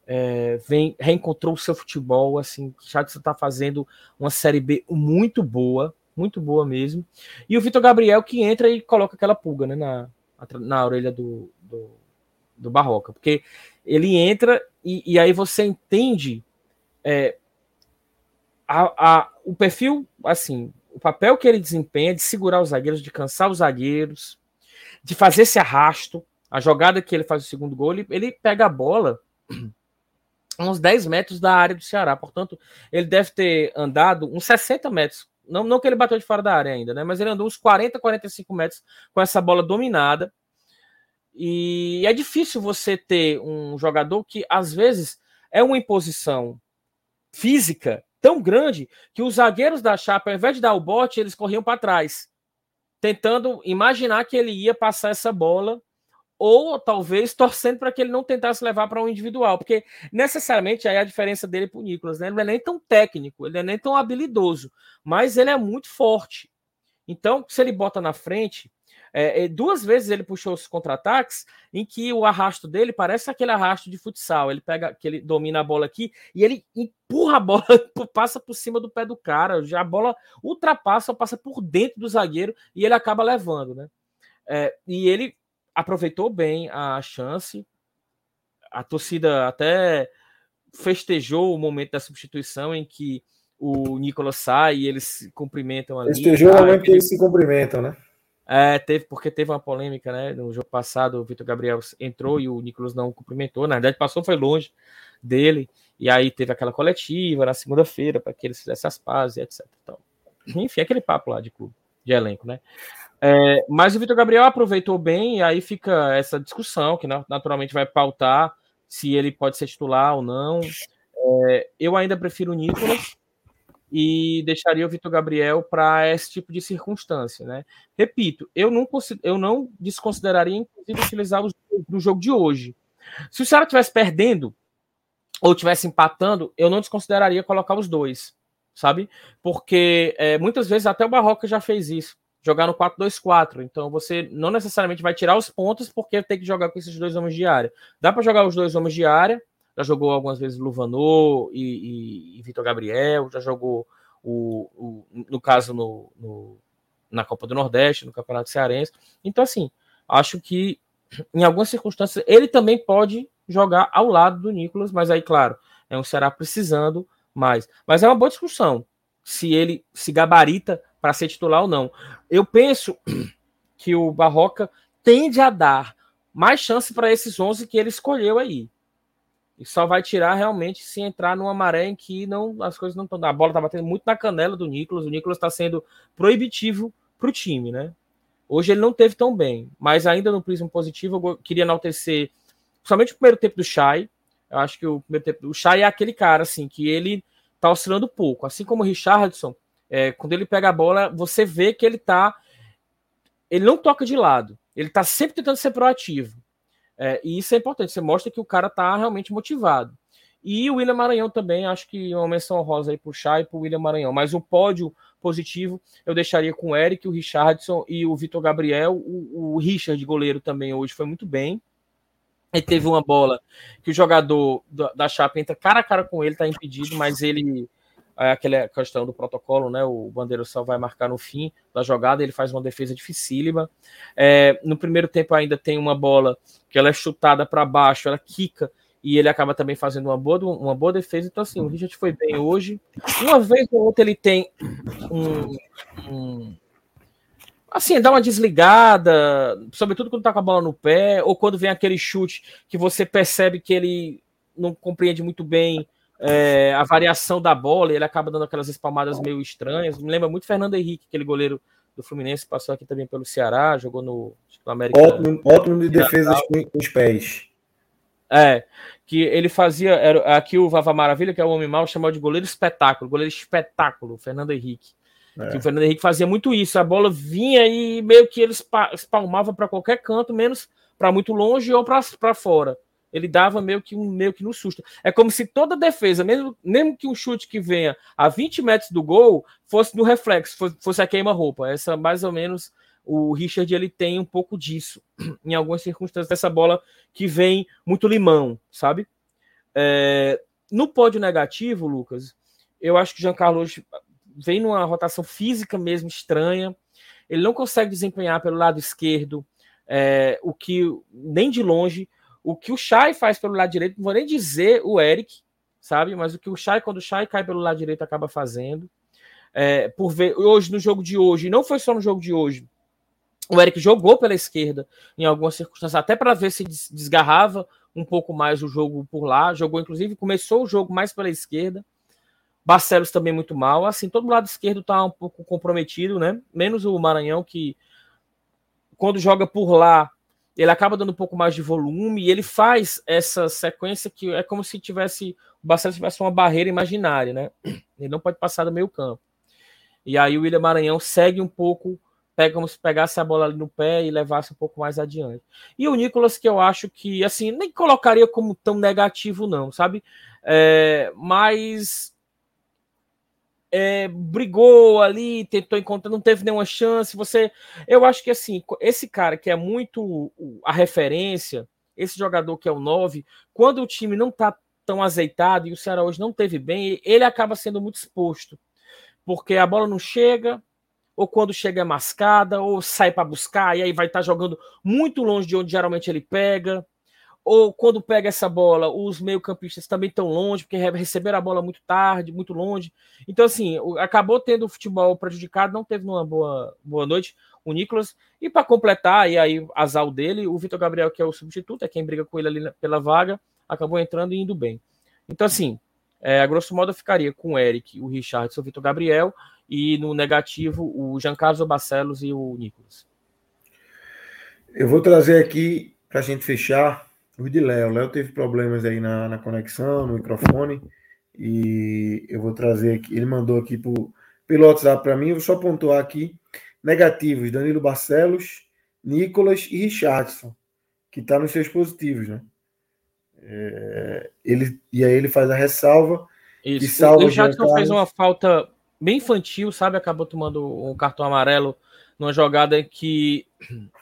é, vem reencontrou o seu futebol, assim, o Richardson está fazendo uma série B muito boa, muito boa mesmo. E o Vitor Gabriel que entra e coloca aquela pulga né, na, na orelha do, do, do Barroca, porque ele entra e, e aí você entende é, a, a, o perfil, assim, o papel que ele desempenha de segurar os zagueiros, de cansar os zagueiros, de fazer esse arrasto. A jogada que ele faz o segundo gol, ele, ele pega a bola uns 10 metros da área do Ceará. Portanto, ele deve ter andado uns 60 metros não, não que ele bateu de fora da área ainda, né? Mas ele andou uns 40, 45 metros com essa bola dominada. E é difícil você ter um jogador que, às vezes, é uma imposição física tão grande que os zagueiros da chapa, ao invés de dar o bote, eles corriam para trás, tentando imaginar que ele ia passar essa bola ou talvez torcendo para que ele não tentasse levar para um individual, porque necessariamente aí a diferença dele para o Nicolas, né? Ele não é nem tão técnico, ele não é nem tão habilidoso, mas ele é muito forte. Então, se ele bota na frente, é, é duas vezes ele puxou os contra-ataques em que o arrasto dele parece aquele arrasto de futsal. Ele pega, que ele domina a bola aqui e ele empurra a bola, passa por cima do pé do cara. Já a bola ultrapassa, passa por dentro do zagueiro e ele acaba levando, né? É, e ele aproveitou bem a chance. A torcida até festejou o momento da substituição em que o Nicolas sai e eles se cumprimentam ali. Festejou o momento que eles se cumprimentam, né? É, teve, porque teve uma polêmica, né? No jogo passado, o Vitor Gabriel entrou e o Nicolas não cumprimentou. Na verdade, passou, foi longe dele. E aí teve aquela coletiva na segunda-feira para que eles fizessem as pazes, etc. Então, enfim, aquele papo lá de clube, de elenco, né? É, mas o Vitor Gabriel aproveitou bem, e aí fica essa discussão, que naturalmente vai pautar se ele pode ser titular ou não. É, eu ainda prefiro o Nicolas e deixaria o Vitor Gabriel para esse tipo de circunstância. Né? Repito, eu não, eu não desconsideraria, inclusive, utilizar os no jogo de hoje. Se o Ceará estivesse perdendo ou estivesse empatando, eu não desconsideraria colocar os dois, sabe? Porque é, muitas vezes até o Barroca já fez isso jogar no 4-2-4. Então você não necessariamente vai tirar os pontos porque tem que jogar com esses dois homens de área. Dá para jogar os dois homens de área. Já jogou algumas vezes Luvanô e, e, e Vitor Gabriel. Já jogou o, o no caso no, no, na Copa do Nordeste, no Campeonato Cearense. Então assim, acho que em algumas circunstâncias ele também pode jogar ao lado do Nicolas, mas aí claro, é um Ceará precisando mais. Mas é uma boa discussão se ele se gabarita para ser titular ou não. Eu penso que o Barroca tende a dar mais chance para esses 11 que ele escolheu aí. E só vai tirar realmente se entrar numa maré em que não, as coisas não estão. A bola está batendo muito na canela do Nicolas. O Nicolas está sendo proibitivo para o time, né? Hoje ele não teve tão bem, mas ainda no prisma positivo, eu queria enaltecer somente o primeiro tempo do Chay. Eu acho que o primeiro tempo é aquele cara assim que ele tá oscilando pouco, assim como o Richardson é, quando ele pega a bola, você vê que ele tá. Ele não toca de lado. Ele tá sempre tentando ser proativo. É, e isso é importante. Você mostra que o cara tá realmente motivado. E o William Maranhão também, acho que uma menção rosa aí pro Chá e pro William Maranhão. Mas o pódio positivo eu deixaria com o Eric, o Richardson e o Vitor Gabriel. O, o Richard, goleiro, também hoje foi muito bem. Ele teve uma bola que o jogador da, da Chapa entra cara a cara com ele, tá impedido, mas ele é aquela questão do protocolo, né? O bandeiro só vai marcar no fim da jogada, ele faz uma defesa dificílima. É, no primeiro tempo ainda tem uma bola que ela é chutada para baixo, ela quica e ele acaba também fazendo uma boa, uma boa defesa. Então, assim, o Richard foi bem hoje. Uma vez ou outra ele tem um, um assim, dá uma desligada, sobretudo quando tá com a bola no pé, ou quando vem aquele chute que você percebe que ele não compreende muito bem é, a variação da bola, ele acaba dando aquelas espalmadas meio estranhas. Me lembra muito Fernando Henrique, aquele goleiro do Fluminense, passou aqui também pelo Ceará, jogou no, no América. Ótimo, ótimo de defesa com os pés. É, que ele fazia. Era, aqui o Vava Maravilha, que é o homem mal, chamava de goleiro espetáculo, goleiro espetáculo, Fernando Henrique. É. O Fernando Henrique fazia muito isso. A bola vinha e meio que ele espalmava para qualquer canto, menos para muito longe ou para fora. Ele dava meio que, um, meio que no susto. É como se toda defesa, mesmo, mesmo que um chute que venha a 20 metros do gol, fosse no reflexo, fosse, fosse a queima-roupa. Essa mais ou menos o Richard ele tem um pouco disso em algumas circunstâncias dessa bola que vem muito limão, sabe? É, no pódio negativo, Lucas, eu acho que Jean Carlos vem numa rotação física mesmo estranha. Ele não consegue desempenhar pelo lado esquerdo é, o que nem de longe o que o Chay faz pelo lado direito. Não vou nem dizer o Eric, sabe? Mas o que o Chay quando o Chay cai pelo lado direito acaba fazendo. É, por ver hoje no jogo de hoje, não foi só no jogo de hoje. O Eric jogou pela esquerda em algumas circunstâncias, até para ver se desgarrava um pouco mais o jogo por lá. Jogou, inclusive, começou o jogo mais pela esquerda. Barcelos também muito mal. Assim, todo lado esquerdo está um pouco comprometido, né? Menos o Maranhão, que quando joga por lá, ele acaba dando um pouco mais de volume e ele faz essa sequência que é como se tivesse o Barcelos tivesse uma barreira imaginária, né? Ele não pode passar do meio campo. E aí o William Maranhão segue um pouco pega como se pegasse a bola ali no pé e levasse um pouco mais adiante. E o Nicolas, que eu acho que, assim, nem colocaria como tão negativo, não, sabe? É, mas é, brigou ali, tentou encontrar, não teve nenhuma chance. Você, eu acho que assim, esse cara que é muito a referência, esse jogador que é o 9, quando o time não tá tão azeitado e o Ceará hoje não teve bem, ele acaba sendo muito exposto. Porque a bola não chega, ou quando chega é mascada, ou sai para buscar, e aí vai estar tá jogando muito longe de onde geralmente ele pega. Ou quando pega essa bola, os meio-campistas também estão longe, porque receberam a bola muito tarde, muito longe. Então, assim, acabou tendo o futebol prejudicado, não teve uma boa, boa noite o Nicolas. E para completar, e aí azar dele, o Vitor Gabriel, que é o substituto, é quem briga com ele ali pela vaga, acabou entrando e indo bem. Então, assim, é, a grosso modo ficaria com o Eric, o Richardson, o Vitor Gabriel e no negativo o Giancarlo Barcelos e o Nicolas. Eu vou trazer aqui para a gente fechar o de Léo. Léo teve problemas aí na, na conexão, no microfone e eu vou trazer aqui. Ele mandou aqui pro, pelo WhatsApp para mim. Eu vou só pontuar aqui negativos: Danilo Barcelos, Nicolas e Richardson, que está nos seus positivos, né? É, ele, e aí ele faz a ressalva. Isso. o Richardson fez uma falta bem infantil, sabe? Acabou tomando um cartão amarelo numa jogada que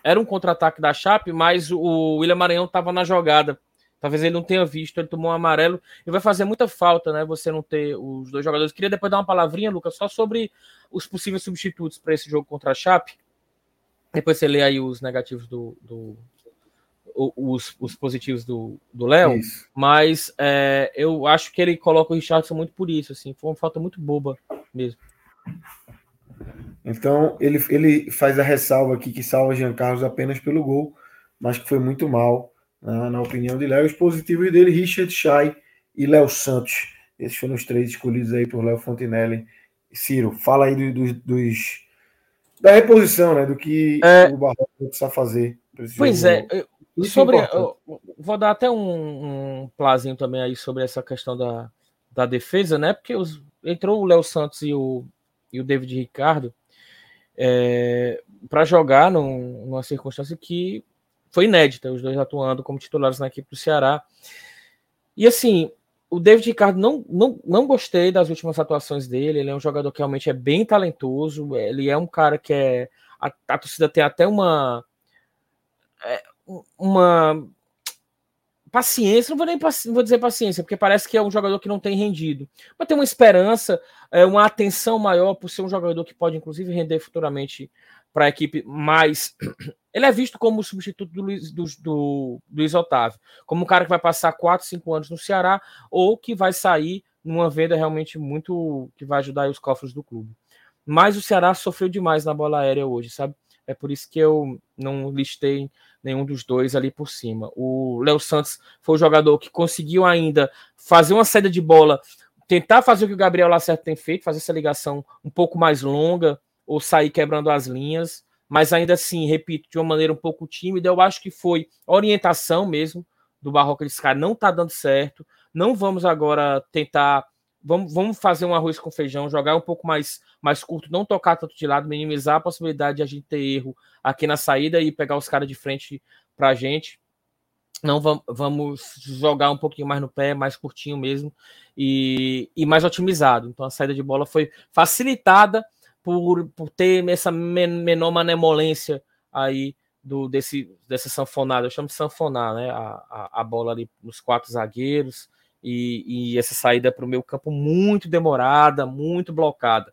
era um contra-ataque da Chape, mas o William Maranhão estava na jogada. Talvez ele não tenha visto, ele tomou um amarelo e vai fazer muita falta, né? Você não ter os dois jogadores. Queria depois dar uma palavrinha, Lucas, só sobre os possíveis substitutos para esse jogo contra a Chape. Depois você lê aí os negativos do, do os, os positivos do Léo, mas é, eu acho que ele coloca o Richardson muito por isso, assim, foi uma falta muito boba mesmo. Então ele, ele faz a ressalva aqui que salva Jean Carlos apenas pelo gol, mas que foi muito mal, né, na opinião de Léo. Os positivos dele, Richard Chay e Léo Santos. Esses foram os três escolhidos aí por Léo Fontinelli. Ciro, fala aí do, do, dos da reposição, né? Do que é... o Barroso precisa fazer. Pois jogo. é, isso sobre, eu, vou dar até um, um plazinho também aí sobre essa questão da, da defesa, né? Porque os, entrou o Léo Santos e o, e o David Ricardo é, para jogar num, numa circunstância que foi inédita, os dois atuando como titulares na equipe do Ceará. E assim, o David Ricardo não, não, não gostei das últimas atuações dele. Ele é um jogador que realmente é bem talentoso. Ele é um cara que é. A, a torcida tem até uma. É, uma paciência, não vou nem não vou dizer paciência, porque parece que é um jogador que não tem rendido, mas tem uma esperança, é, uma atenção maior por ser um jogador que pode inclusive render futuramente para a equipe, mas ele é visto como o substituto do Luiz, do, do, do Luiz Otávio, como um cara que vai passar 4, 5 anos no Ceará ou que vai sair numa venda realmente muito que vai ajudar os cofres do clube. Mas o Ceará sofreu demais na bola aérea hoje, sabe? É por isso que eu não listei nenhum dos dois ali por cima. O Léo Santos foi o jogador que conseguiu ainda fazer uma saída de bola, tentar fazer o que o Gabriel Lacerda tem feito, fazer essa ligação um pouco mais longa, ou sair quebrando as linhas, mas ainda assim, repito, de uma maneira um pouco tímida. Eu acho que foi orientação mesmo do Barroca desse cara, não tá dando certo. Não vamos agora tentar. Vamos, vamos fazer um arroz com feijão, jogar um pouco mais, mais curto, não tocar tanto de lado, minimizar a possibilidade de a gente ter erro aqui na saída e pegar os caras de frente pra gente. Não vamos jogar um pouquinho mais no pé, mais curtinho mesmo e, e mais otimizado. Então a saída de bola foi facilitada por, por ter essa menor manemolência aí do, desse, dessa sanfonada. Eu chamo de sanfonar, né? A, a, a bola ali nos quatro zagueiros e, e essa saída para o meu campo muito demorada, muito blocada.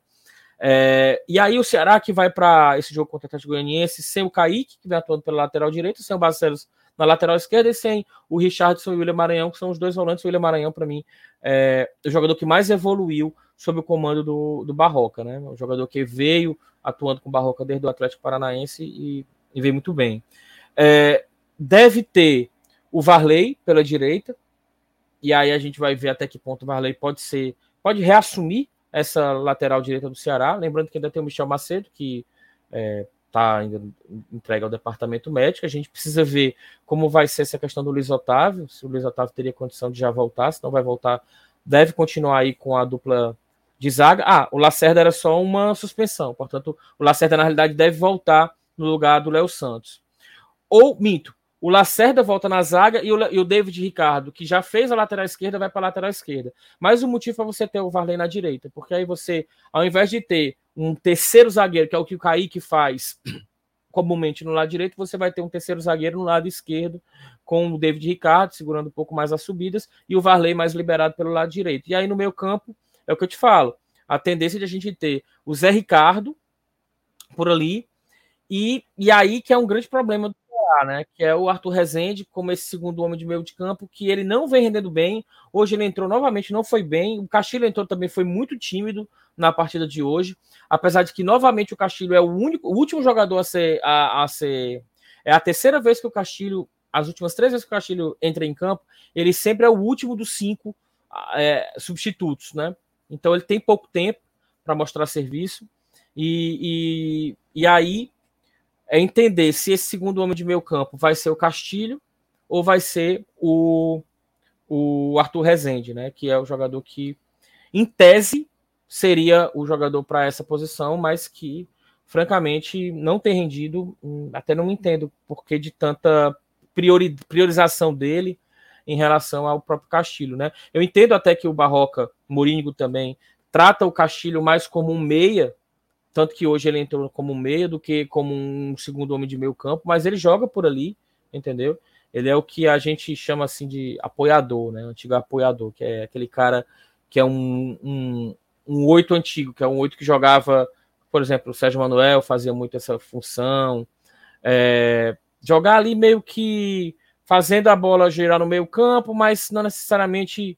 É, e aí o Ceará que vai para esse jogo contra o Atlético Goianiense sem o Kaique, que vem atuando pela lateral direita, sem o Barcelos na lateral esquerda e sem o Richardson e o William Maranhão, que são os dois volantes. O William Maranhão, para mim, é o jogador que mais evoluiu sob o comando do, do Barroca, né? O jogador que veio atuando com o Barroca desde o Atlético Paranaense e, e veio muito bem. É, deve ter o Varley pela direita, e aí a gente vai ver até que ponto o Varley pode ser, pode reassumir essa lateral direita do Ceará. Lembrando que ainda tem o Michel Macedo, que é, está ainda entregue ao departamento médico. A gente precisa ver como vai ser essa questão do Luiz Otávio, se o Luiz Otávio teria condição de já voltar, se não vai voltar, deve continuar aí com a dupla de zaga. Ah, o Lacerda era só uma suspensão, portanto, o Lacerda na realidade deve voltar no lugar do Léo Santos. Ou, minto, o Lacerda volta na zaga e o, e o David Ricardo, que já fez a lateral esquerda, vai para a lateral esquerda. Mas o motivo para você ter o Varley na direita, porque aí você, ao invés de ter um terceiro zagueiro, que é o que o Kaique faz comumente no lado direito, você vai ter um terceiro zagueiro no lado esquerdo, com o David Ricardo segurando um pouco mais as subidas e o Varley mais liberado pelo lado direito. E aí no meio campo, é o que eu te falo, a tendência de a gente ter o Zé Ricardo por ali, e, e aí que é um grande problema do né? Que é o Arthur Rezende, como esse segundo homem de meio de campo, que ele não vem rendendo bem. Hoje ele entrou novamente, não foi bem. O Castilho entrou também, foi muito tímido na partida de hoje. Apesar de que, novamente, o Castilho é o único, o último jogador a ser, a, a ser. É a terceira vez que o Castilho, as últimas três vezes que o Castilho entra em campo, ele sempre é o último dos cinco é, substitutos, né? Então ele tem pouco tempo para mostrar serviço. E, e, e aí é entender se esse segundo homem de meio campo vai ser o Castilho ou vai ser o, o Arthur Rezende, né? Que é o jogador que, em tese, seria o jogador para essa posição, mas que, francamente, não tem rendido. Hum, até não entendo porque de tanta priori, priorização dele em relação ao próprio Castilho, né? Eu entendo até que o Barroca, Moringo também, trata o Castilho mais como um meia tanto que hoje ele entrou como meia do que como um segundo homem de meio campo, mas ele joga por ali, entendeu? Ele é o que a gente chama assim de apoiador, né? Antigo apoiador, que é aquele cara que é um, um, um oito antigo, que é um oito que jogava, por exemplo, o Sérgio Manuel fazia muito essa função. É, jogar ali meio que fazendo a bola girar no meio campo, mas não necessariamente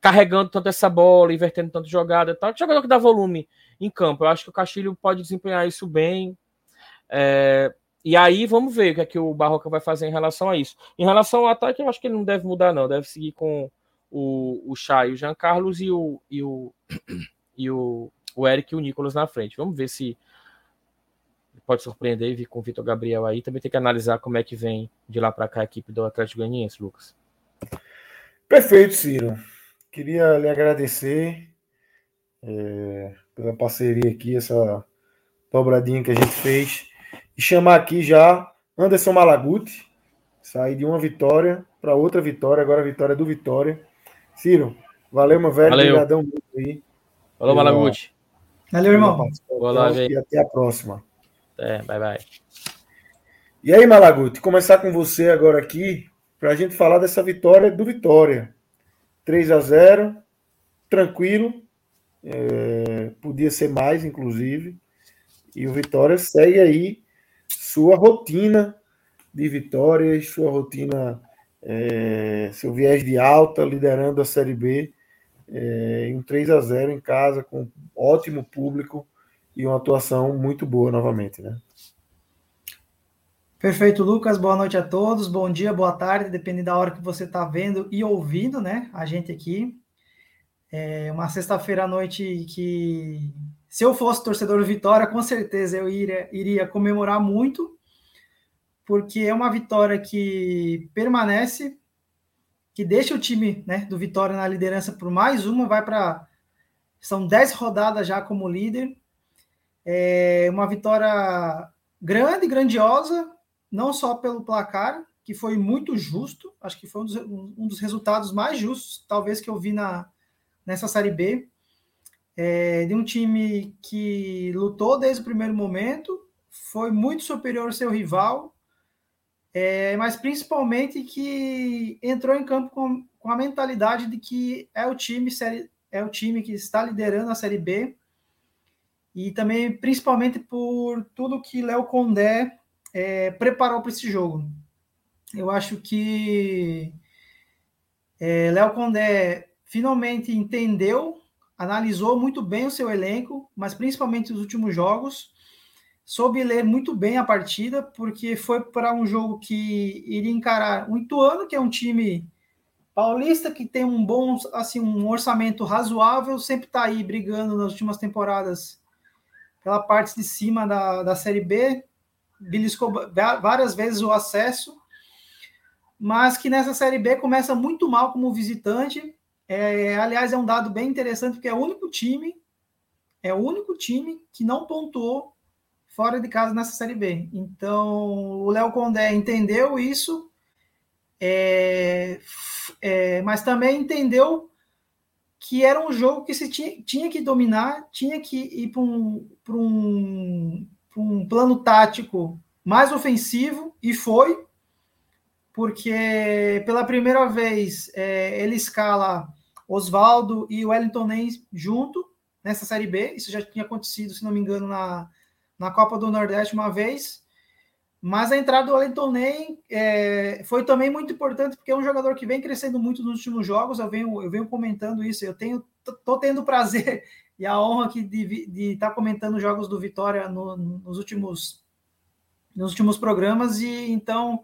carregando tanto essa bola, invertendo tanto jogada e tal. Jogador que dá volume em campo. Eu acho que o Castilho pode desempenhar isso bem. É, e aí vamos ver o que é que o Barroca vai fazer em relação a isso. Em relação ao ataque, eu acho que ele não deve mudar, não. Deve seguir com o, o Chay, o Jean Carlos e o, e o, e o, o Eric e o Nicolas na frente. Vamos ver se pode surpreender e vir com o Vitor Gabriel aí. Também tem que analisar como é que vem de lá para cá a equipe do Atlético Goianiense, Lucas. Perfeito, Ciro. Queria lhe agradecer. É pela parceria aqui, essa dobradinha que a gente fez. E chamar aqui já Anderson Malaguti, sair de uma vitória para outra vitória, agora a vitória do Vitória. Ciro, valeu, meu velho. Valeu. Obrigadão muito aí. Falou, Malaguti. Valeu, irmão. Olá, e até a próxima. É, bye, bye. E aí, Malaguti, começar com você agora aqui, para a gente falar dessa vitória do Vitória. 3 a 0 tranquilo, é, podia ser mais, inclusive. E o Vitória segue aí sua rotina de vitórias, sua rotina, é, seu viés de alta, liderando a Série B é, em 3 a 0 em casa, com ótimo público e uma atuação muito boa novamente, né? Perfeito, Lucas. Boa noite a todos. Bom dia, boa tarde, dependendo da hora que você está vendo e ouvindo, né? A gente aqui. É uma sexta-feira à noite que, se eu fosse torcedor do Vitória, com certeza eu iria, iria comemorar muito, porque é uma vitória que permanece, que deixa o time né, do Vitória na liderança por mais uma, vai para. São dez rodadas já como líder. É uma vitória grande, grandiosa, não só pelo placar, que foi muito justo, acho que foi um dos, um dos resultados mais justos, talvez, que eu vi na, nessa Série B, é, de um time que lutou desde o primeiro momento, foi muito superior ao seu rival, é, mas principalmente que entrou em campo com, com a mentalidade de que é o time série, é o time que está liderando a Série B e também principalmente por tudo que Léo Condé é, preparou para esse jogo. Eu acho que é, Léo Condé finalmente entendeu, analisou muito bem o seu elenco, mas principalmente os últimos jogos, soube ler muito bem a partida, porque foi para um jogo que iria encarar o Ituano, que é um time paulista que tem um bom, assim, um orçamento razoável, sempre está aí brigando nas últimas temporadas pela parte de cima da, da Série B, beliscou várias vezes o acesso, mas que nessa Série B começa muito mal como visitante. É, aliás, é um dado bem interessante, porque é o único time, é o único time que não pontuou fora de casa nessa Série B. Então, o Léo Condé entendeu isso, é, é, mas também entendeu que era um jogo que se tinha, tinha que dominar, tinha que ir para um, um, um plano tático mais ofensivo, e foi, porque pela primeira vez é, ele escala Oswaldo e Wellington Ney junto nessa Série B. Isso já tinha acontecido, se não me engano, na, na Copa do Nordeste uma vez. Mas a entrada do Wellington Ney é, foi também muito importante, porque é um jogador que vem crescendo muito nos últimos jogos. Eu venho, eu venho comentando isso. Eu tenho, tô tendo prazer e a honra aqui de estar tá comentando jogos do Vitória no, nos últimos nos últimos programas e então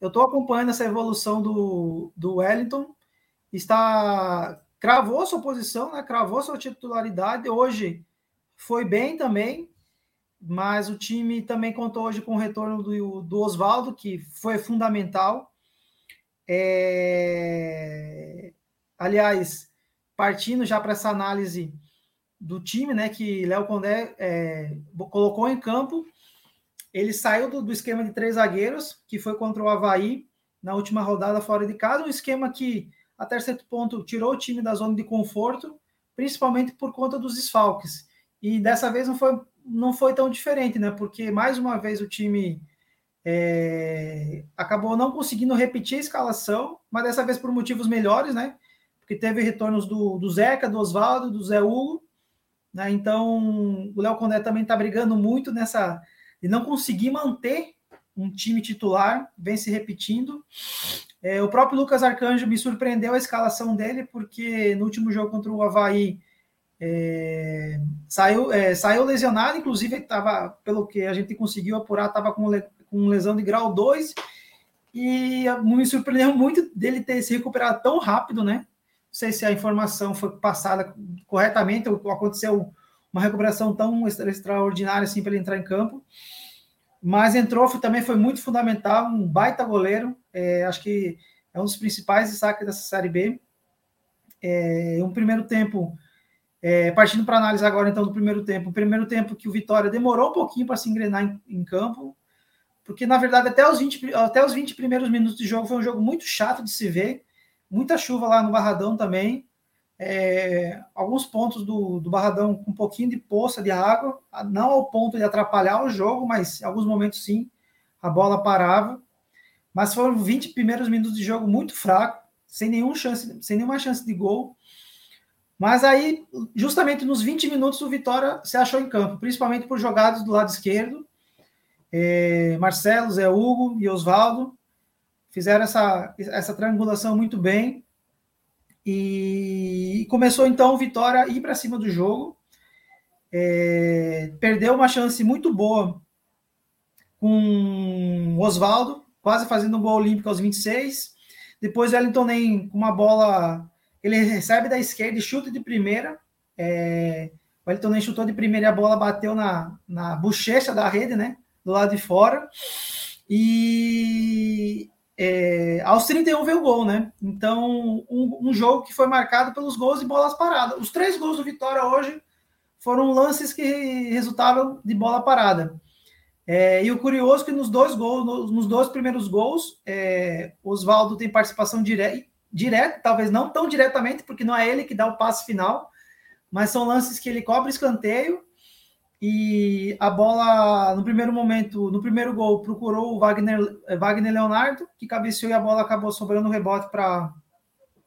eu estou acompanhando essa evolução do, do Wellington está cravou sua posição, né? Cravou sua titularidade hoje foi bem também, mas o time também contou hoje com o retorno do, do Oswaldo que foi fundamental. É... Aliás, partindo já para essa análise do time, né, que Léo Condé é, colocou em campo. Ele saiu do, do, esquema de três zagueiros, que foi contra o Havaí na última rodada fora de casa, um esquema que, até certo ponto, tirou o time da zona de conforto, principalmente por conta dos desfalques. E dessa vez não foi, não foi tão diferente, né? Porque mais uma vez o time é, acabou não conseguindo repetir a escalação, mas dessa vez por motivos melhores, né? Porque teve retornos do, do Zeca, do Oswaldo, do Zé Hugo, né? Então, o Léo Condé também está brigando muito nessa de não conseguir manter um time titular, vem se repetindo. É, o próprio Lucas Arcanjo me surpreendeu a escalação dele, porque no último jogo contra o Havaí é, saiu, é, saiu lesionado, inclusive estava, pelo que a gente conseguiu apurar, estava com, com lesão de grau 2, e me surpreendeu muito dele ter se recuperado tão rápido, né? sei se a informação foi passada corretamente ou aconteceu uma recuperação tão extraordinária assim para ele entrar em campo. Mas entrou, também foi muito fundamental, um baita goleiro. É, acho que é um dos principais destaques dessa Série B. É, um primeiro tempo, é, partindo para análise agora então do primeiro tempo. O primeiro tempo que o Vitória demorou um pouquinho para se engrenar em, em, campo, porque na verdade até os, 20, até os 20 primeiros minutos de jogo foi um jogo muito chato de se ver muita chuva lá no Barradão também. É, alguns pontos do, do Barradão com um pouquinho de poça de água, não ao ponto de atrapalhar o jogo, mas em alguns momentos sim, a bola parava. Mas foram 20 primeiros minutos de jogo muito fraco, sem, nenhum chance, sem nenhuma chance de gol. Mas aí, justamente nos 20 minutos, o Vitória se achou em campo, principalmente por jogadas do lado esquerdo. É, Marcelo, Zé Hugo e Oswaldo fizeram essa, essa triangulação muito bem. E começou então o Vitória a ir para cima do jogo. É, perdeu uma chance muito boa com Oswaldo, quase fazendo um gol olímpico aos 26. Depois o Wellington nem com uma bola, ele recebe da esquerda e chuta de primeira. É, o Wellington nem chutou de primeira e a bola bateu na, na bochecha da rede, né? Do lado de fora. E é, aos 31 veio o gol, né? Então, um, um, jogo que foi marcado pelos gols e bolas paradas. Os três gols do Vitória hoje foram lances que resultavam de bola parada. É, e o curioso é que nos dois gols, nos, nos dois primeiros gols, é, Oswaldo tem participação direta, direta, talvez não tão diretamente, porque não é ele que dá o passe final, mas são lances que ele cobre escanteio e a bola, no primeiro momento, no primeiro gol, procurou o Wagner, Wagner Leonardo, que cabeceou e a bola acabou sobrando no rebote para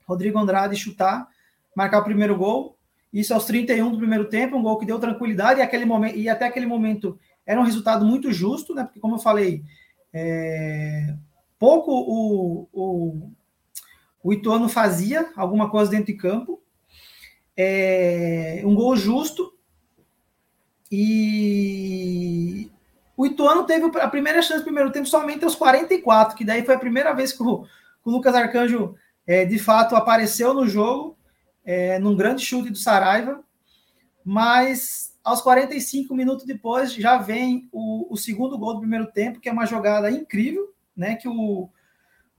Rodrigo Andrade chutar, marcar o primeiro gol. Isso aos 31 do primeiro tempo, um gol que deu tranquilidade, e, aquele momento, e até aquele momento era um resultado muito justo, né? Porque, como eu falei, é, pouco o, o, o Ituano fazia alguma coisa dentro de campo. É, um gol justo, e o Ituano teve a primeira chance no primeiro tempo somente aos 44, que daí foi a primeira vez que o, o Lucas Arcanjo é, de fato apareceu no jogo, é, num grande chute do Saraiva, mas aos 45 minutos depois já vem o, o, segundo gol do primeiro tempo, que é uma jogada incrível, né? Que o,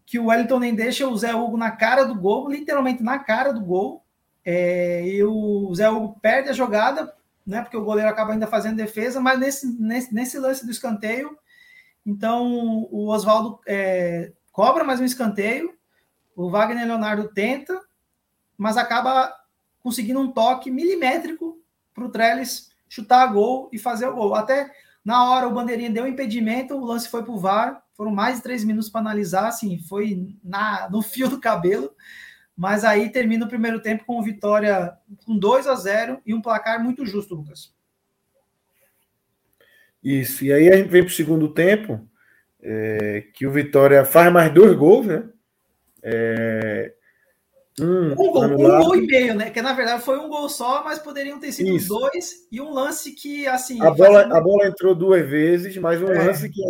que o Wellington nem deixa o Zé Hugo na cara do gol, literalmente na cara do gol. É, e o Zé Hugo perde a jogada, né? Porque o goleiro acaba ainda fazendo defesa, mas nesse, nesse, nesse lance do escanteio, então o Oswaldo é, cobra mais um escanteio, o Wagner Leonardo tenta, mas acaba conseguindo um toque milimétrico para o Trellis chutar a gol e fazer o gol. Até na hora o bandeirinha deu impedimento, o lance foi para o VAR, foram mais de três minutos para analisar, assim, foi na, no fio do cabelo. Mas aí termina o primeiro tempo com vitória com 2 a 0 e um placar muito justo, Lucas. Isso, e aí a gente vem para o segundo tempo, é, que o Vitória faz mais dois gols, né? É, um, um, gol, um gol e meio, né? Que na verdade foi um gol só, mas poderiam ter sido Isso. dois e um lance que assim. A bola, fazendo... a bola entrou duas vezes, mas um é. lance que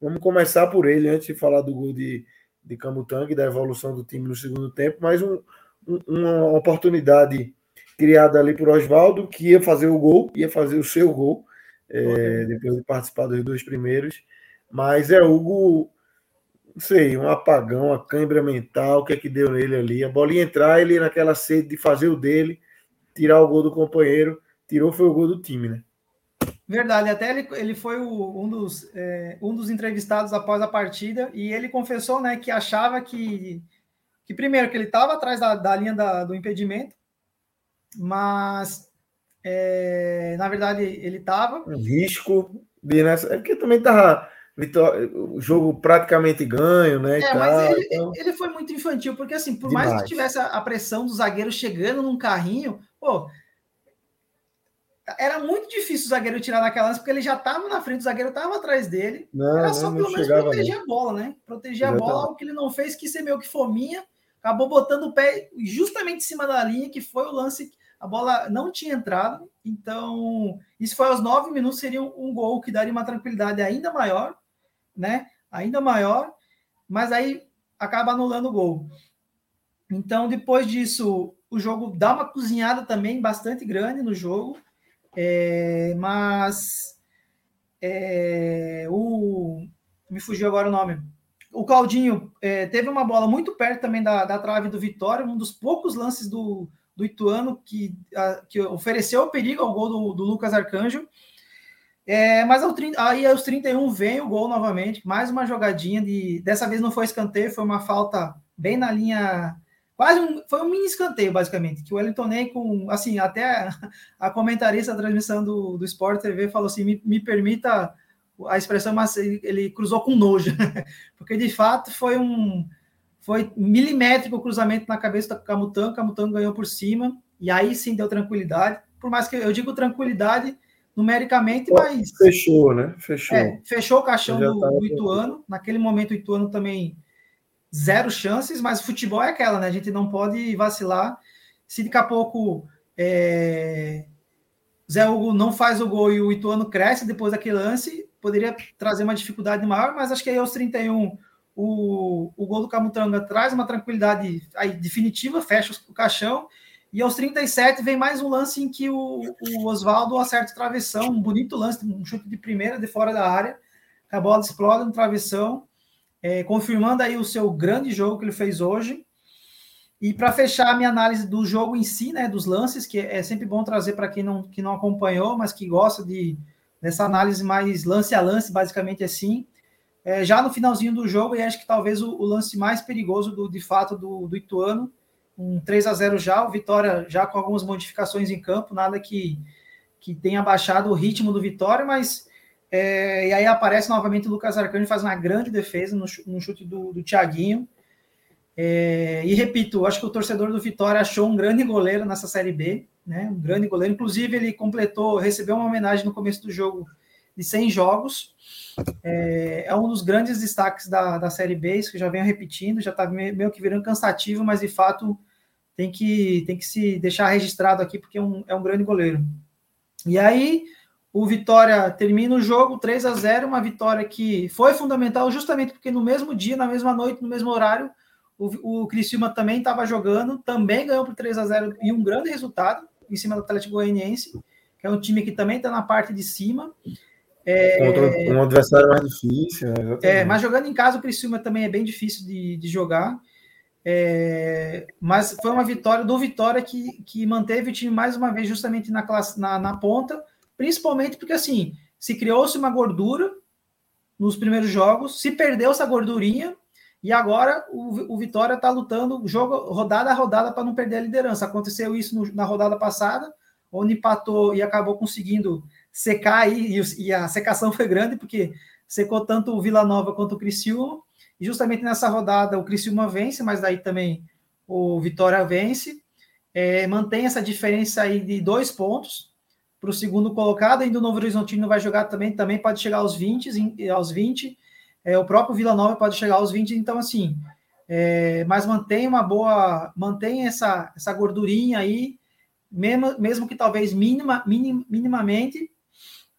vamos começar por ele antes de falar do gol de, de Camutanga da evolução do time no segundo tempo, mas um, um, uma oportunidade criada ali por Oswaldo, que ia fazer o gol, ia fazer o seu gol, é, depois de participar dos dois primeiros. Mas é Hugo, não sei, um apagão, uma cãibra mental, o que é que deu nele ali? A bola ia entrar, ele naquela sede de fazer o dele, tirar o gol do companheiro, tirou foi o gol do time, né? Verdade, até ele, ele foi o, um, dos, é, um dos entrevistados após a partida e ele confessou né, que achava que, que primeiro, que ele estava atrás da, da linha da, do impedimento, mas é, na verdade ele estava. Risco de nessa. É porque também estava o jogo praticamente ganho, né? É, mas ele, então... ele, foi muito infantil, porque assim, por Demais. mais que tivesse a pressão do zagueiro chegando num carrinho, pô, era muito difícil o zagueiro tirar naquela lance, porque ele já estava na frente, o zagueiro estava atrás dele. Não, era só pelo menos proteger a bola, né? Proteger a bola, algo que ele não fez, que ser meio que fominha, acabou botando o pé justamente em cima da linha, que foi o lance. A bola não tinha entrado, então isso foi aos nove minutos, seria um, um gol que daria uma tranquilidade ainda maior, né? Ainda maior, mas aí acaba anulando o gol. Então, depois disso, o jogo dá uma cozinhada também bastante grande no jogo. É, mas é, o me fugiu agora o nome. O Claudinho é, teve uma bola muito perto também da, da trave do Vitória, um dos poucos lances do, do Ituano que, a, que ofereceu perigo ao gol do, do Lucas Arcanjo. É, mas ao, aí aos 31 vem o gol novamente, mais uma jogadinha de. Dessa vez não foi escanteio, foi uma falta bem na linha Quase um, foi um mini escanteio, basicamente, que o Wellington Ney, com, assim, até a, comentarista da transmissão do, do Sport TV falou assim, me, me permita a expressão, mas ele, ele cruzou com nojo, porque de fato foi um foi milimétrico o cruzamento na cabeça do Camutanga, Camutanga ganhou por cima, e aí sim deu tranquilidade, por mais que eu digo tranquilidade numericamente, mas... Fechou, né? Fechou. É, fechou o caixão do, do Ituano, naquele momento o Ituano também zero chances, mas o futebol é aquela, né? A gente não pode vacilar. Se daqui a pouco é, Zé Hugo não faz o gol e o Ituano cresce depois daquele lance, poderia trazer uma dificuldade maior, mas acho que aí aos 31 o, o gol do Camutanga traz uma tranquilidade aí, definitiva, fecha o caixão, e aos 37 vem mais um lance em que o, o Oswaldo acerta o travessão, um bonito lance, um chute de primeira de fora da área, a bola explode no travessão, é, confirmando aí o seu grande jogo que ele fez hoje. E para fechar a minha análise do jogo em si, né, dos lances, que é sempre bom trazer para quem não, que não acompanhou, mas que gosta de dessa análise mais lance a lance, basicamente assim. É, já no finalzinho do jogo, e acho que talvez o, o lance mais perigoso do, de fato do, do Ituano, um 3 a 0 já, o Vitória já com algumas modificações em campo, nada que, que tenha baixado o ritmo do Vitória, mas é, e aí aparece novamente o Lucas Arcanjo faz uma grande defesa no, no chute do, do Thiaguinho. É, e repito, acho que o torcedor do Vitória achou um grande goleiro nessa Série B, né? Um grande goleiro. Inclusive, ele completou, recebeu uma homenagem no começo do jogo de 100 jogos. É, é um dos grandes destaques da, da Série B, isso que já venho repetindo, já está meio que virando cansativo, mas de fato tem que, tem que se deixar registrado aqui, porque é um, é um grande goleiro. E aí, o Vitória termina o jogo 3 a 0 uma vitória que foi fundamental justamente porque no mesmo dia, na mesma noite, no mesmo horário, o, o Criciúma também estava jogando, também ganhou por 3 a 0 e um grande resultado em cima do Atlético Goianiense, que é um time que também está na parte de cima. É, Contra um adversário mais difícil. Né? É, mas jogando em casa, o Criciúma também é bem difícil de, de jogar. É, mas foi uma vitória do Vitória que, que manteve o time mais uma vez justamente na, classe, na, na ponta, principalmente porque assim se criou-se uma gordura nos primeiros jogos, se perdeu essa gordurinha, e agora o, o Vitória está lutando jogo rodada a rodada para não perder a liderança. Aconteceu isso no, na rodada passada, onde empatou e acabou conseguindo secar aí, e, e, a secação foi grande, porque secou tanto o Vila Nova quanto o Criciúma. E justamente nessa rodada o Criciúma vence, mas daí também o Vitória vence. É, mantém essa diferença aí de dois pontos para o segundo colocado. Ainda o Novo Horizontino vai jogar também, também pode chegar aos 20, aos 20 é, o próprio Vila Nova pode chegar aos 20, então assim, é, mas mantém uma boa, mantém essa, essa gordurinha aí, mesmo, mesmo que talvez mínima, minim, minimamente,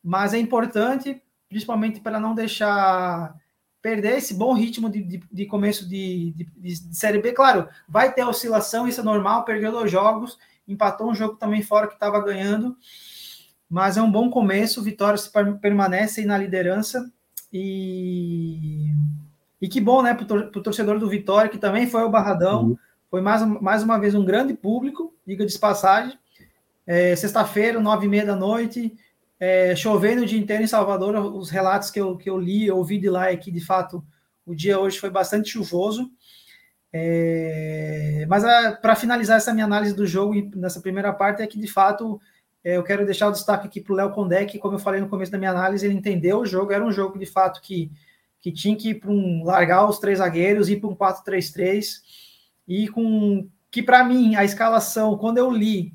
mas é importante, principalmente para não deixar perder esse bom ritmo de, de, de começo de, de, de, Série B. Claro, vai ter oscilação, isso é normal, perdeu dois jogos, empatou um jogo também fora que estava ganhando, mas é um bom começo, Vitória permanece aí na liderança, e, e que bom, né, para o torcedor do Vitória, que também foi o Barradão. Uhum. Foi mais, mais uma vez um grande público, diga de passagem. É, Sexta-feira, nove e meia da noite, é, chovendo o dia inteiro em Salvador. Os relatos que eu, que eu li, eu ouvi de lá é que, de fato, o dia hoje foi bastante chuvoso. É, mas para finalizar essa minha análise do jogo nessa primeira parte é que de fato eu quero deixar o destaque aqui para o Léo Condé, que, como eu falei no começo da minha análise, ele entendeu o jogo. Era um jogo, de fato, que, que tinha que ir para um largar os três zagueiros, ir para um 4-3-3. E com que, para mim, a escalação, quando eu li,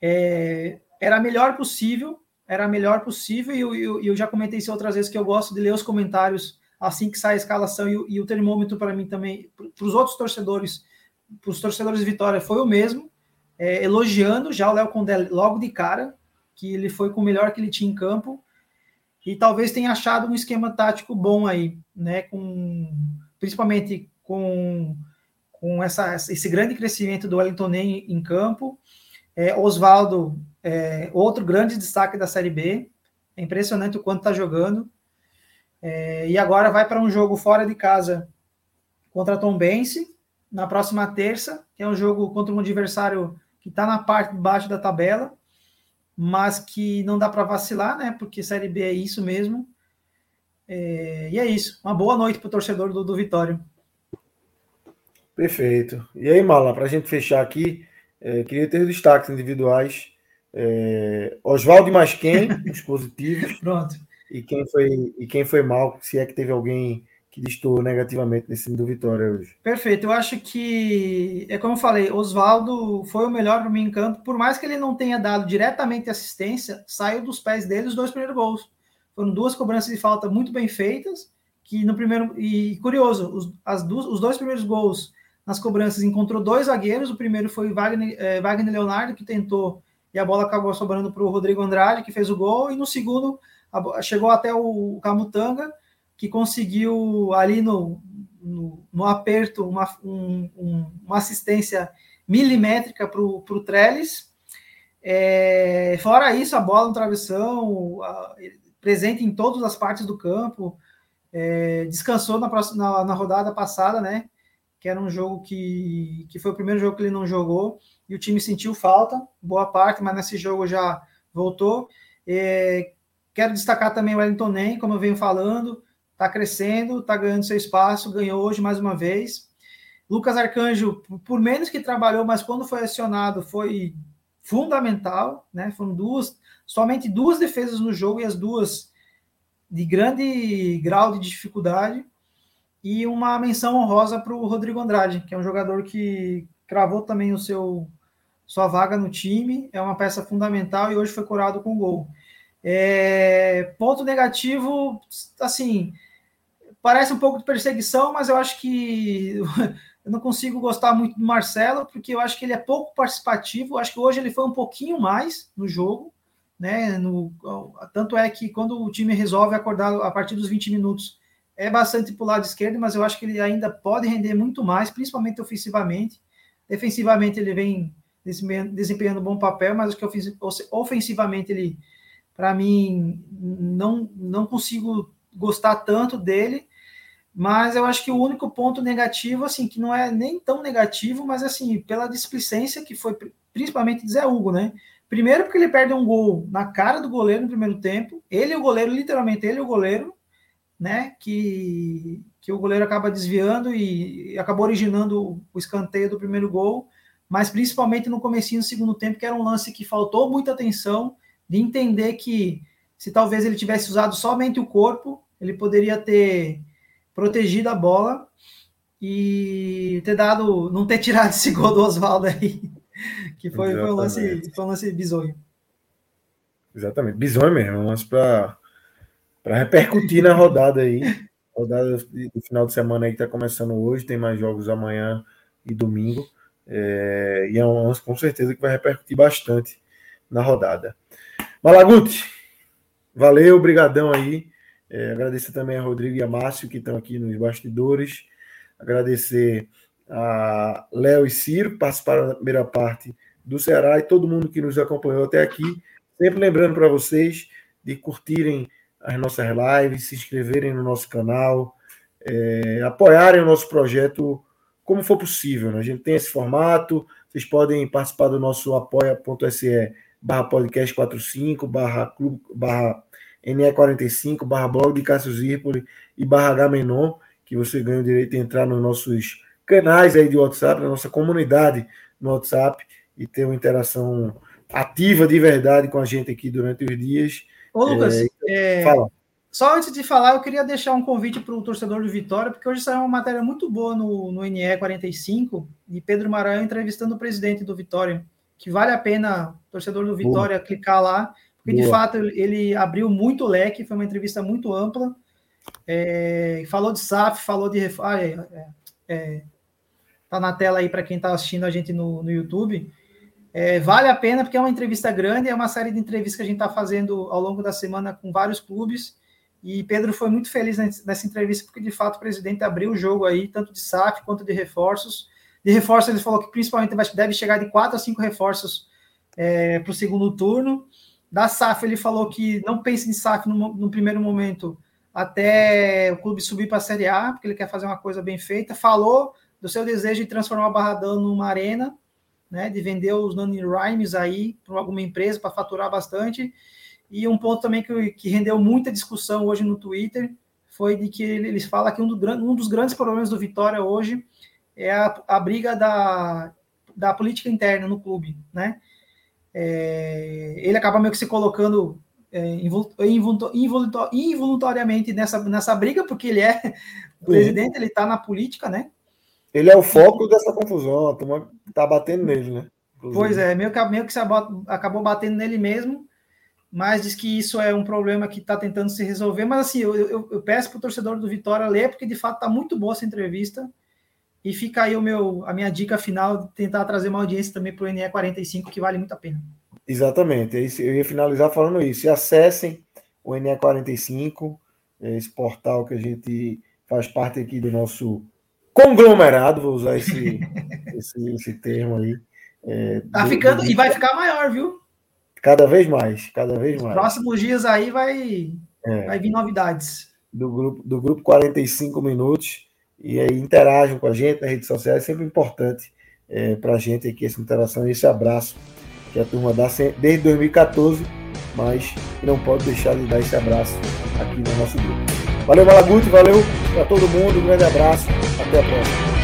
é, era a melhor possível. Era a melhor possível. E eu, eu, eu, já comentei isso outras vezes que eu gosto de ler os comentários assim que sai a escalação. E, e o termômetro, para mim, também, para os outros torcedores, para os torcedores de Vitória, foi o mesmo é, elogiando já o Léo Condé logo de cara, que ele foi com o melhor que ele tinha em campo, e talvez tenha achado um esquema tático bom aí, né? Com, principalmente com, com essa, esse grande crescimento do Wellington em, em campo. É, Oswaldo, é, outro grande destaque da Série B. É impressionante o quanto está jogando. É, e agora vai para um jogo fora de casa contra a Tom Bense, na próxima terça, que é um jogo contra um adversário que está na parte de baixo da tabela, mas que não dá para vacilar, né? Porque Série B é isso mesmo. É, e é isso. Uma boa noite para o torcedor do, do Vitória. Perfeito. E aí, Mala, para a gente fechar aqui, é, queria ter destaques individuais. É, Oswaldo e mais quem, os positivos. Pronto. E quem foi e quem foi mal, se é que teve alguém que distou negativamente nesse do Vitória hoje. Perfeito, eu acho que, é como eu falei, Oswaldo foi o melhor para mim em campo, por mais que ele não tenha dado diretamente assistência, saiu dos pés dele os dois primeiros gols. Foram duas cobranças de falta muito bem feitas, que no primeiro, e curioso, os, as duas, os dois primeiros gols nas cobranças encontrou dois zagueiros, o primeiro foi Wagner, é, Wagner Leonardo, que tentou e a bola acabou sobrando para o Rodrigo Andrade, que fez o gol, e no segundo chegou até o Camutanga, que conseguiu ali no, no, no aperto uma, um, um, uma assistência milimétrica para o Trellis. É, fora isso, a bola no travessão, a, presente em todas as partes do campo, é, descansou na, próxima, na, na, rodada passada, né? Que era um jogo que, que foi o primeiro jogo que ele não jogou, e o time sentiu falta, boa parte, mas nesse jogo já voltou. É, quero destacar também o Wellington Nem, como eu venho falando, está crescendo, está ganhando seu espaço, ganhou hoje mais uma vez. Lucas Arcanjo, por menos que trabalhou, mas quando foi acionado, foi fundamental, né? Foram duas, somente duas defesas no jogo e as duas de grande grau de dificuldade. E uma menção honrosa para o Rodrigo Andrade, que é um jogador que cravou também o seu sua vaga no time, é uma peça fundamental e hoje foi curado com gol. É, ponto negativo, assim, parece um pouco de perseguição, mas eu acho que eu não consigo gostar muito do Marcelo, porque eu acho que ele é pouco participativo. Eu acho que hoje ele foi um pouquinho mais no jogo, né? No, tanto é que quando o time resolve acordar a partir dos 20 minutos, é bastante para o lado esquerdo, mas eu acho que ele ainda pode render muito mais, principalmente ofensivamente. Defensivamente ele vem desempenhando um bom papel, mas acho que ofensivamente ele, para mim, não, não consigo gostar tanto dele, mas eu acho que o único ponto negativo, assim, que não é nem tão negativo, mas assim, pela displicência que foi principalmente de Zé Hugo, né? Primeiro porque ele perde um gol na cara do goleiro no primeiro tempo, ele e o goleiro, literalmente ele e o goleiro, né? Que, que o goleiro acaba desviando e, acabou originando o escanteio do primeiro gol, mas principalmente no comecinho do segundo tempo, que era um lance que faltou muita atenção, de entender que se talvez ele tivesse usado somente o corpo, ele poderia ter protegido a bola e ter dado, não ter tirado esse gol do Oswaldo aí, que foi, foi, um lance, foi um lance bizonho. Exatamente, bizonho mesmo, um lance para repercutir na rodada aí. Rodada do final de semana aí que está começando hoje, tem mais jogos amanhã e domingo. É, e é um lance com certeza que vai repercutir bastante na rodada. Malaguti, valeu, obrigadão aí. É, agradecer também a Rodrigo e a Márcio que estão aqui nos bastidores. Agradecer a Léo e Ciro que participaram da primeira parte do Ceará e todo mundo que nos acompanhou até aqui. Sempre lembrando para vocês de curtirem as nossas lives, se inscreverem no nosso canal, é, apoiarem o nosso projeto como for possível. Né? A gente tem esse formato, vocês podem participar do nosso apoia.se barra podcast 45, barra clube, barra NE45, barra blog de Cássio Zirpoli e barra Gamenon, que você ganha o direito de entrar nos nossos canais aí de WhatsApp, na nossa comunidade no WhatsApp e ter uma interação ativa de verdade com a gente aqui durante os dias. Ô, Lucas, é, é... fala. Só antes de falar, eu queria deixar um convite para o torcedor do Vitória, porque hoje saiu uma matéria muito boa no, no NE45 de Pedro Maranhão entrevistando o presidente do Vitória, que vale a pena, torcedor do Vitória, Boa. clicar lá, de fato ele abriu muito leque, foi uma entrevista muito ampla. É, falou de SAF, falou de. Ah, é, é, é, tá na tela aí para quem está assistindo a gente no, no YouTube. É, vale a pena porque é uma entrevista grande, é uma série de entrevistas que a gente está fazendo ao longo da semana com vários clubes. E Pedro foi muito feliz nessa entrevista porque de fato o presidente abriu o jogo aí, tanto de SAF quanto de reforços. De reforços, ele falou que principalmente deve chegar de quatro a cinco reforços é, para o segundo turno. Da SAF, ele falou que não pense em SAF no, no primeiro momento até o clube subir para a Série A, porque ele quer fazer uma coisa bem feita. Falou do seu desejo de transformar o Barradão numa arena, né, de vender os Nani Rhymes aí para alguma empresa para faturar bastante. E um ponto também que, que rendeu muita discussão hoje no Twitter foi de que eles falam que um, do, um dos grandes problemas do Vitória hoje é a, a briga da, da política interna no clube, né? É, ele acaba meio que se colocando é, involuntariamente nessa, nessa briga, porque ele é o presidente, ele está na política, né? Ele é o foco dessa confusão, a turma tá batendo nele, né? Inclusive. Pois é, meio que, meio que acabou batendo nele mesmo, mas diz que isso é um problema que está tentando se resolver. Mas assim, eu, eu, eu peço para o torcedor do Vitória ler, porque de fato está muito boa essa entrevista. E fica aí o meu, a minha dica final de tentar trazer uma audiência também para o NE45, que vale muito a pena. Exatamente, é eu ia finalizar falando isso. E acessem o NE45, esse portal que a gente faz parte aqui do nosso conglomerado, vou usar esse, esse, esse termo aí. É, tá do, ficando do... e vai ficar maior, viu? Cada vez mais, cada vez mais. Próximos dias aí vai, é, vai vir novidades. Do grupo, do grupo 45 minutos. E aí interajam com a gente nas redes sociais, é sempre importante é, para a gente aqui essa interação e esse abraço que a turma dá desde 2014, mas não pode deixar de dar esse abraço aqui no nosso grupo. Valeu, Malaguti, valeu para todo mundo, um grande abraço, até a próxima.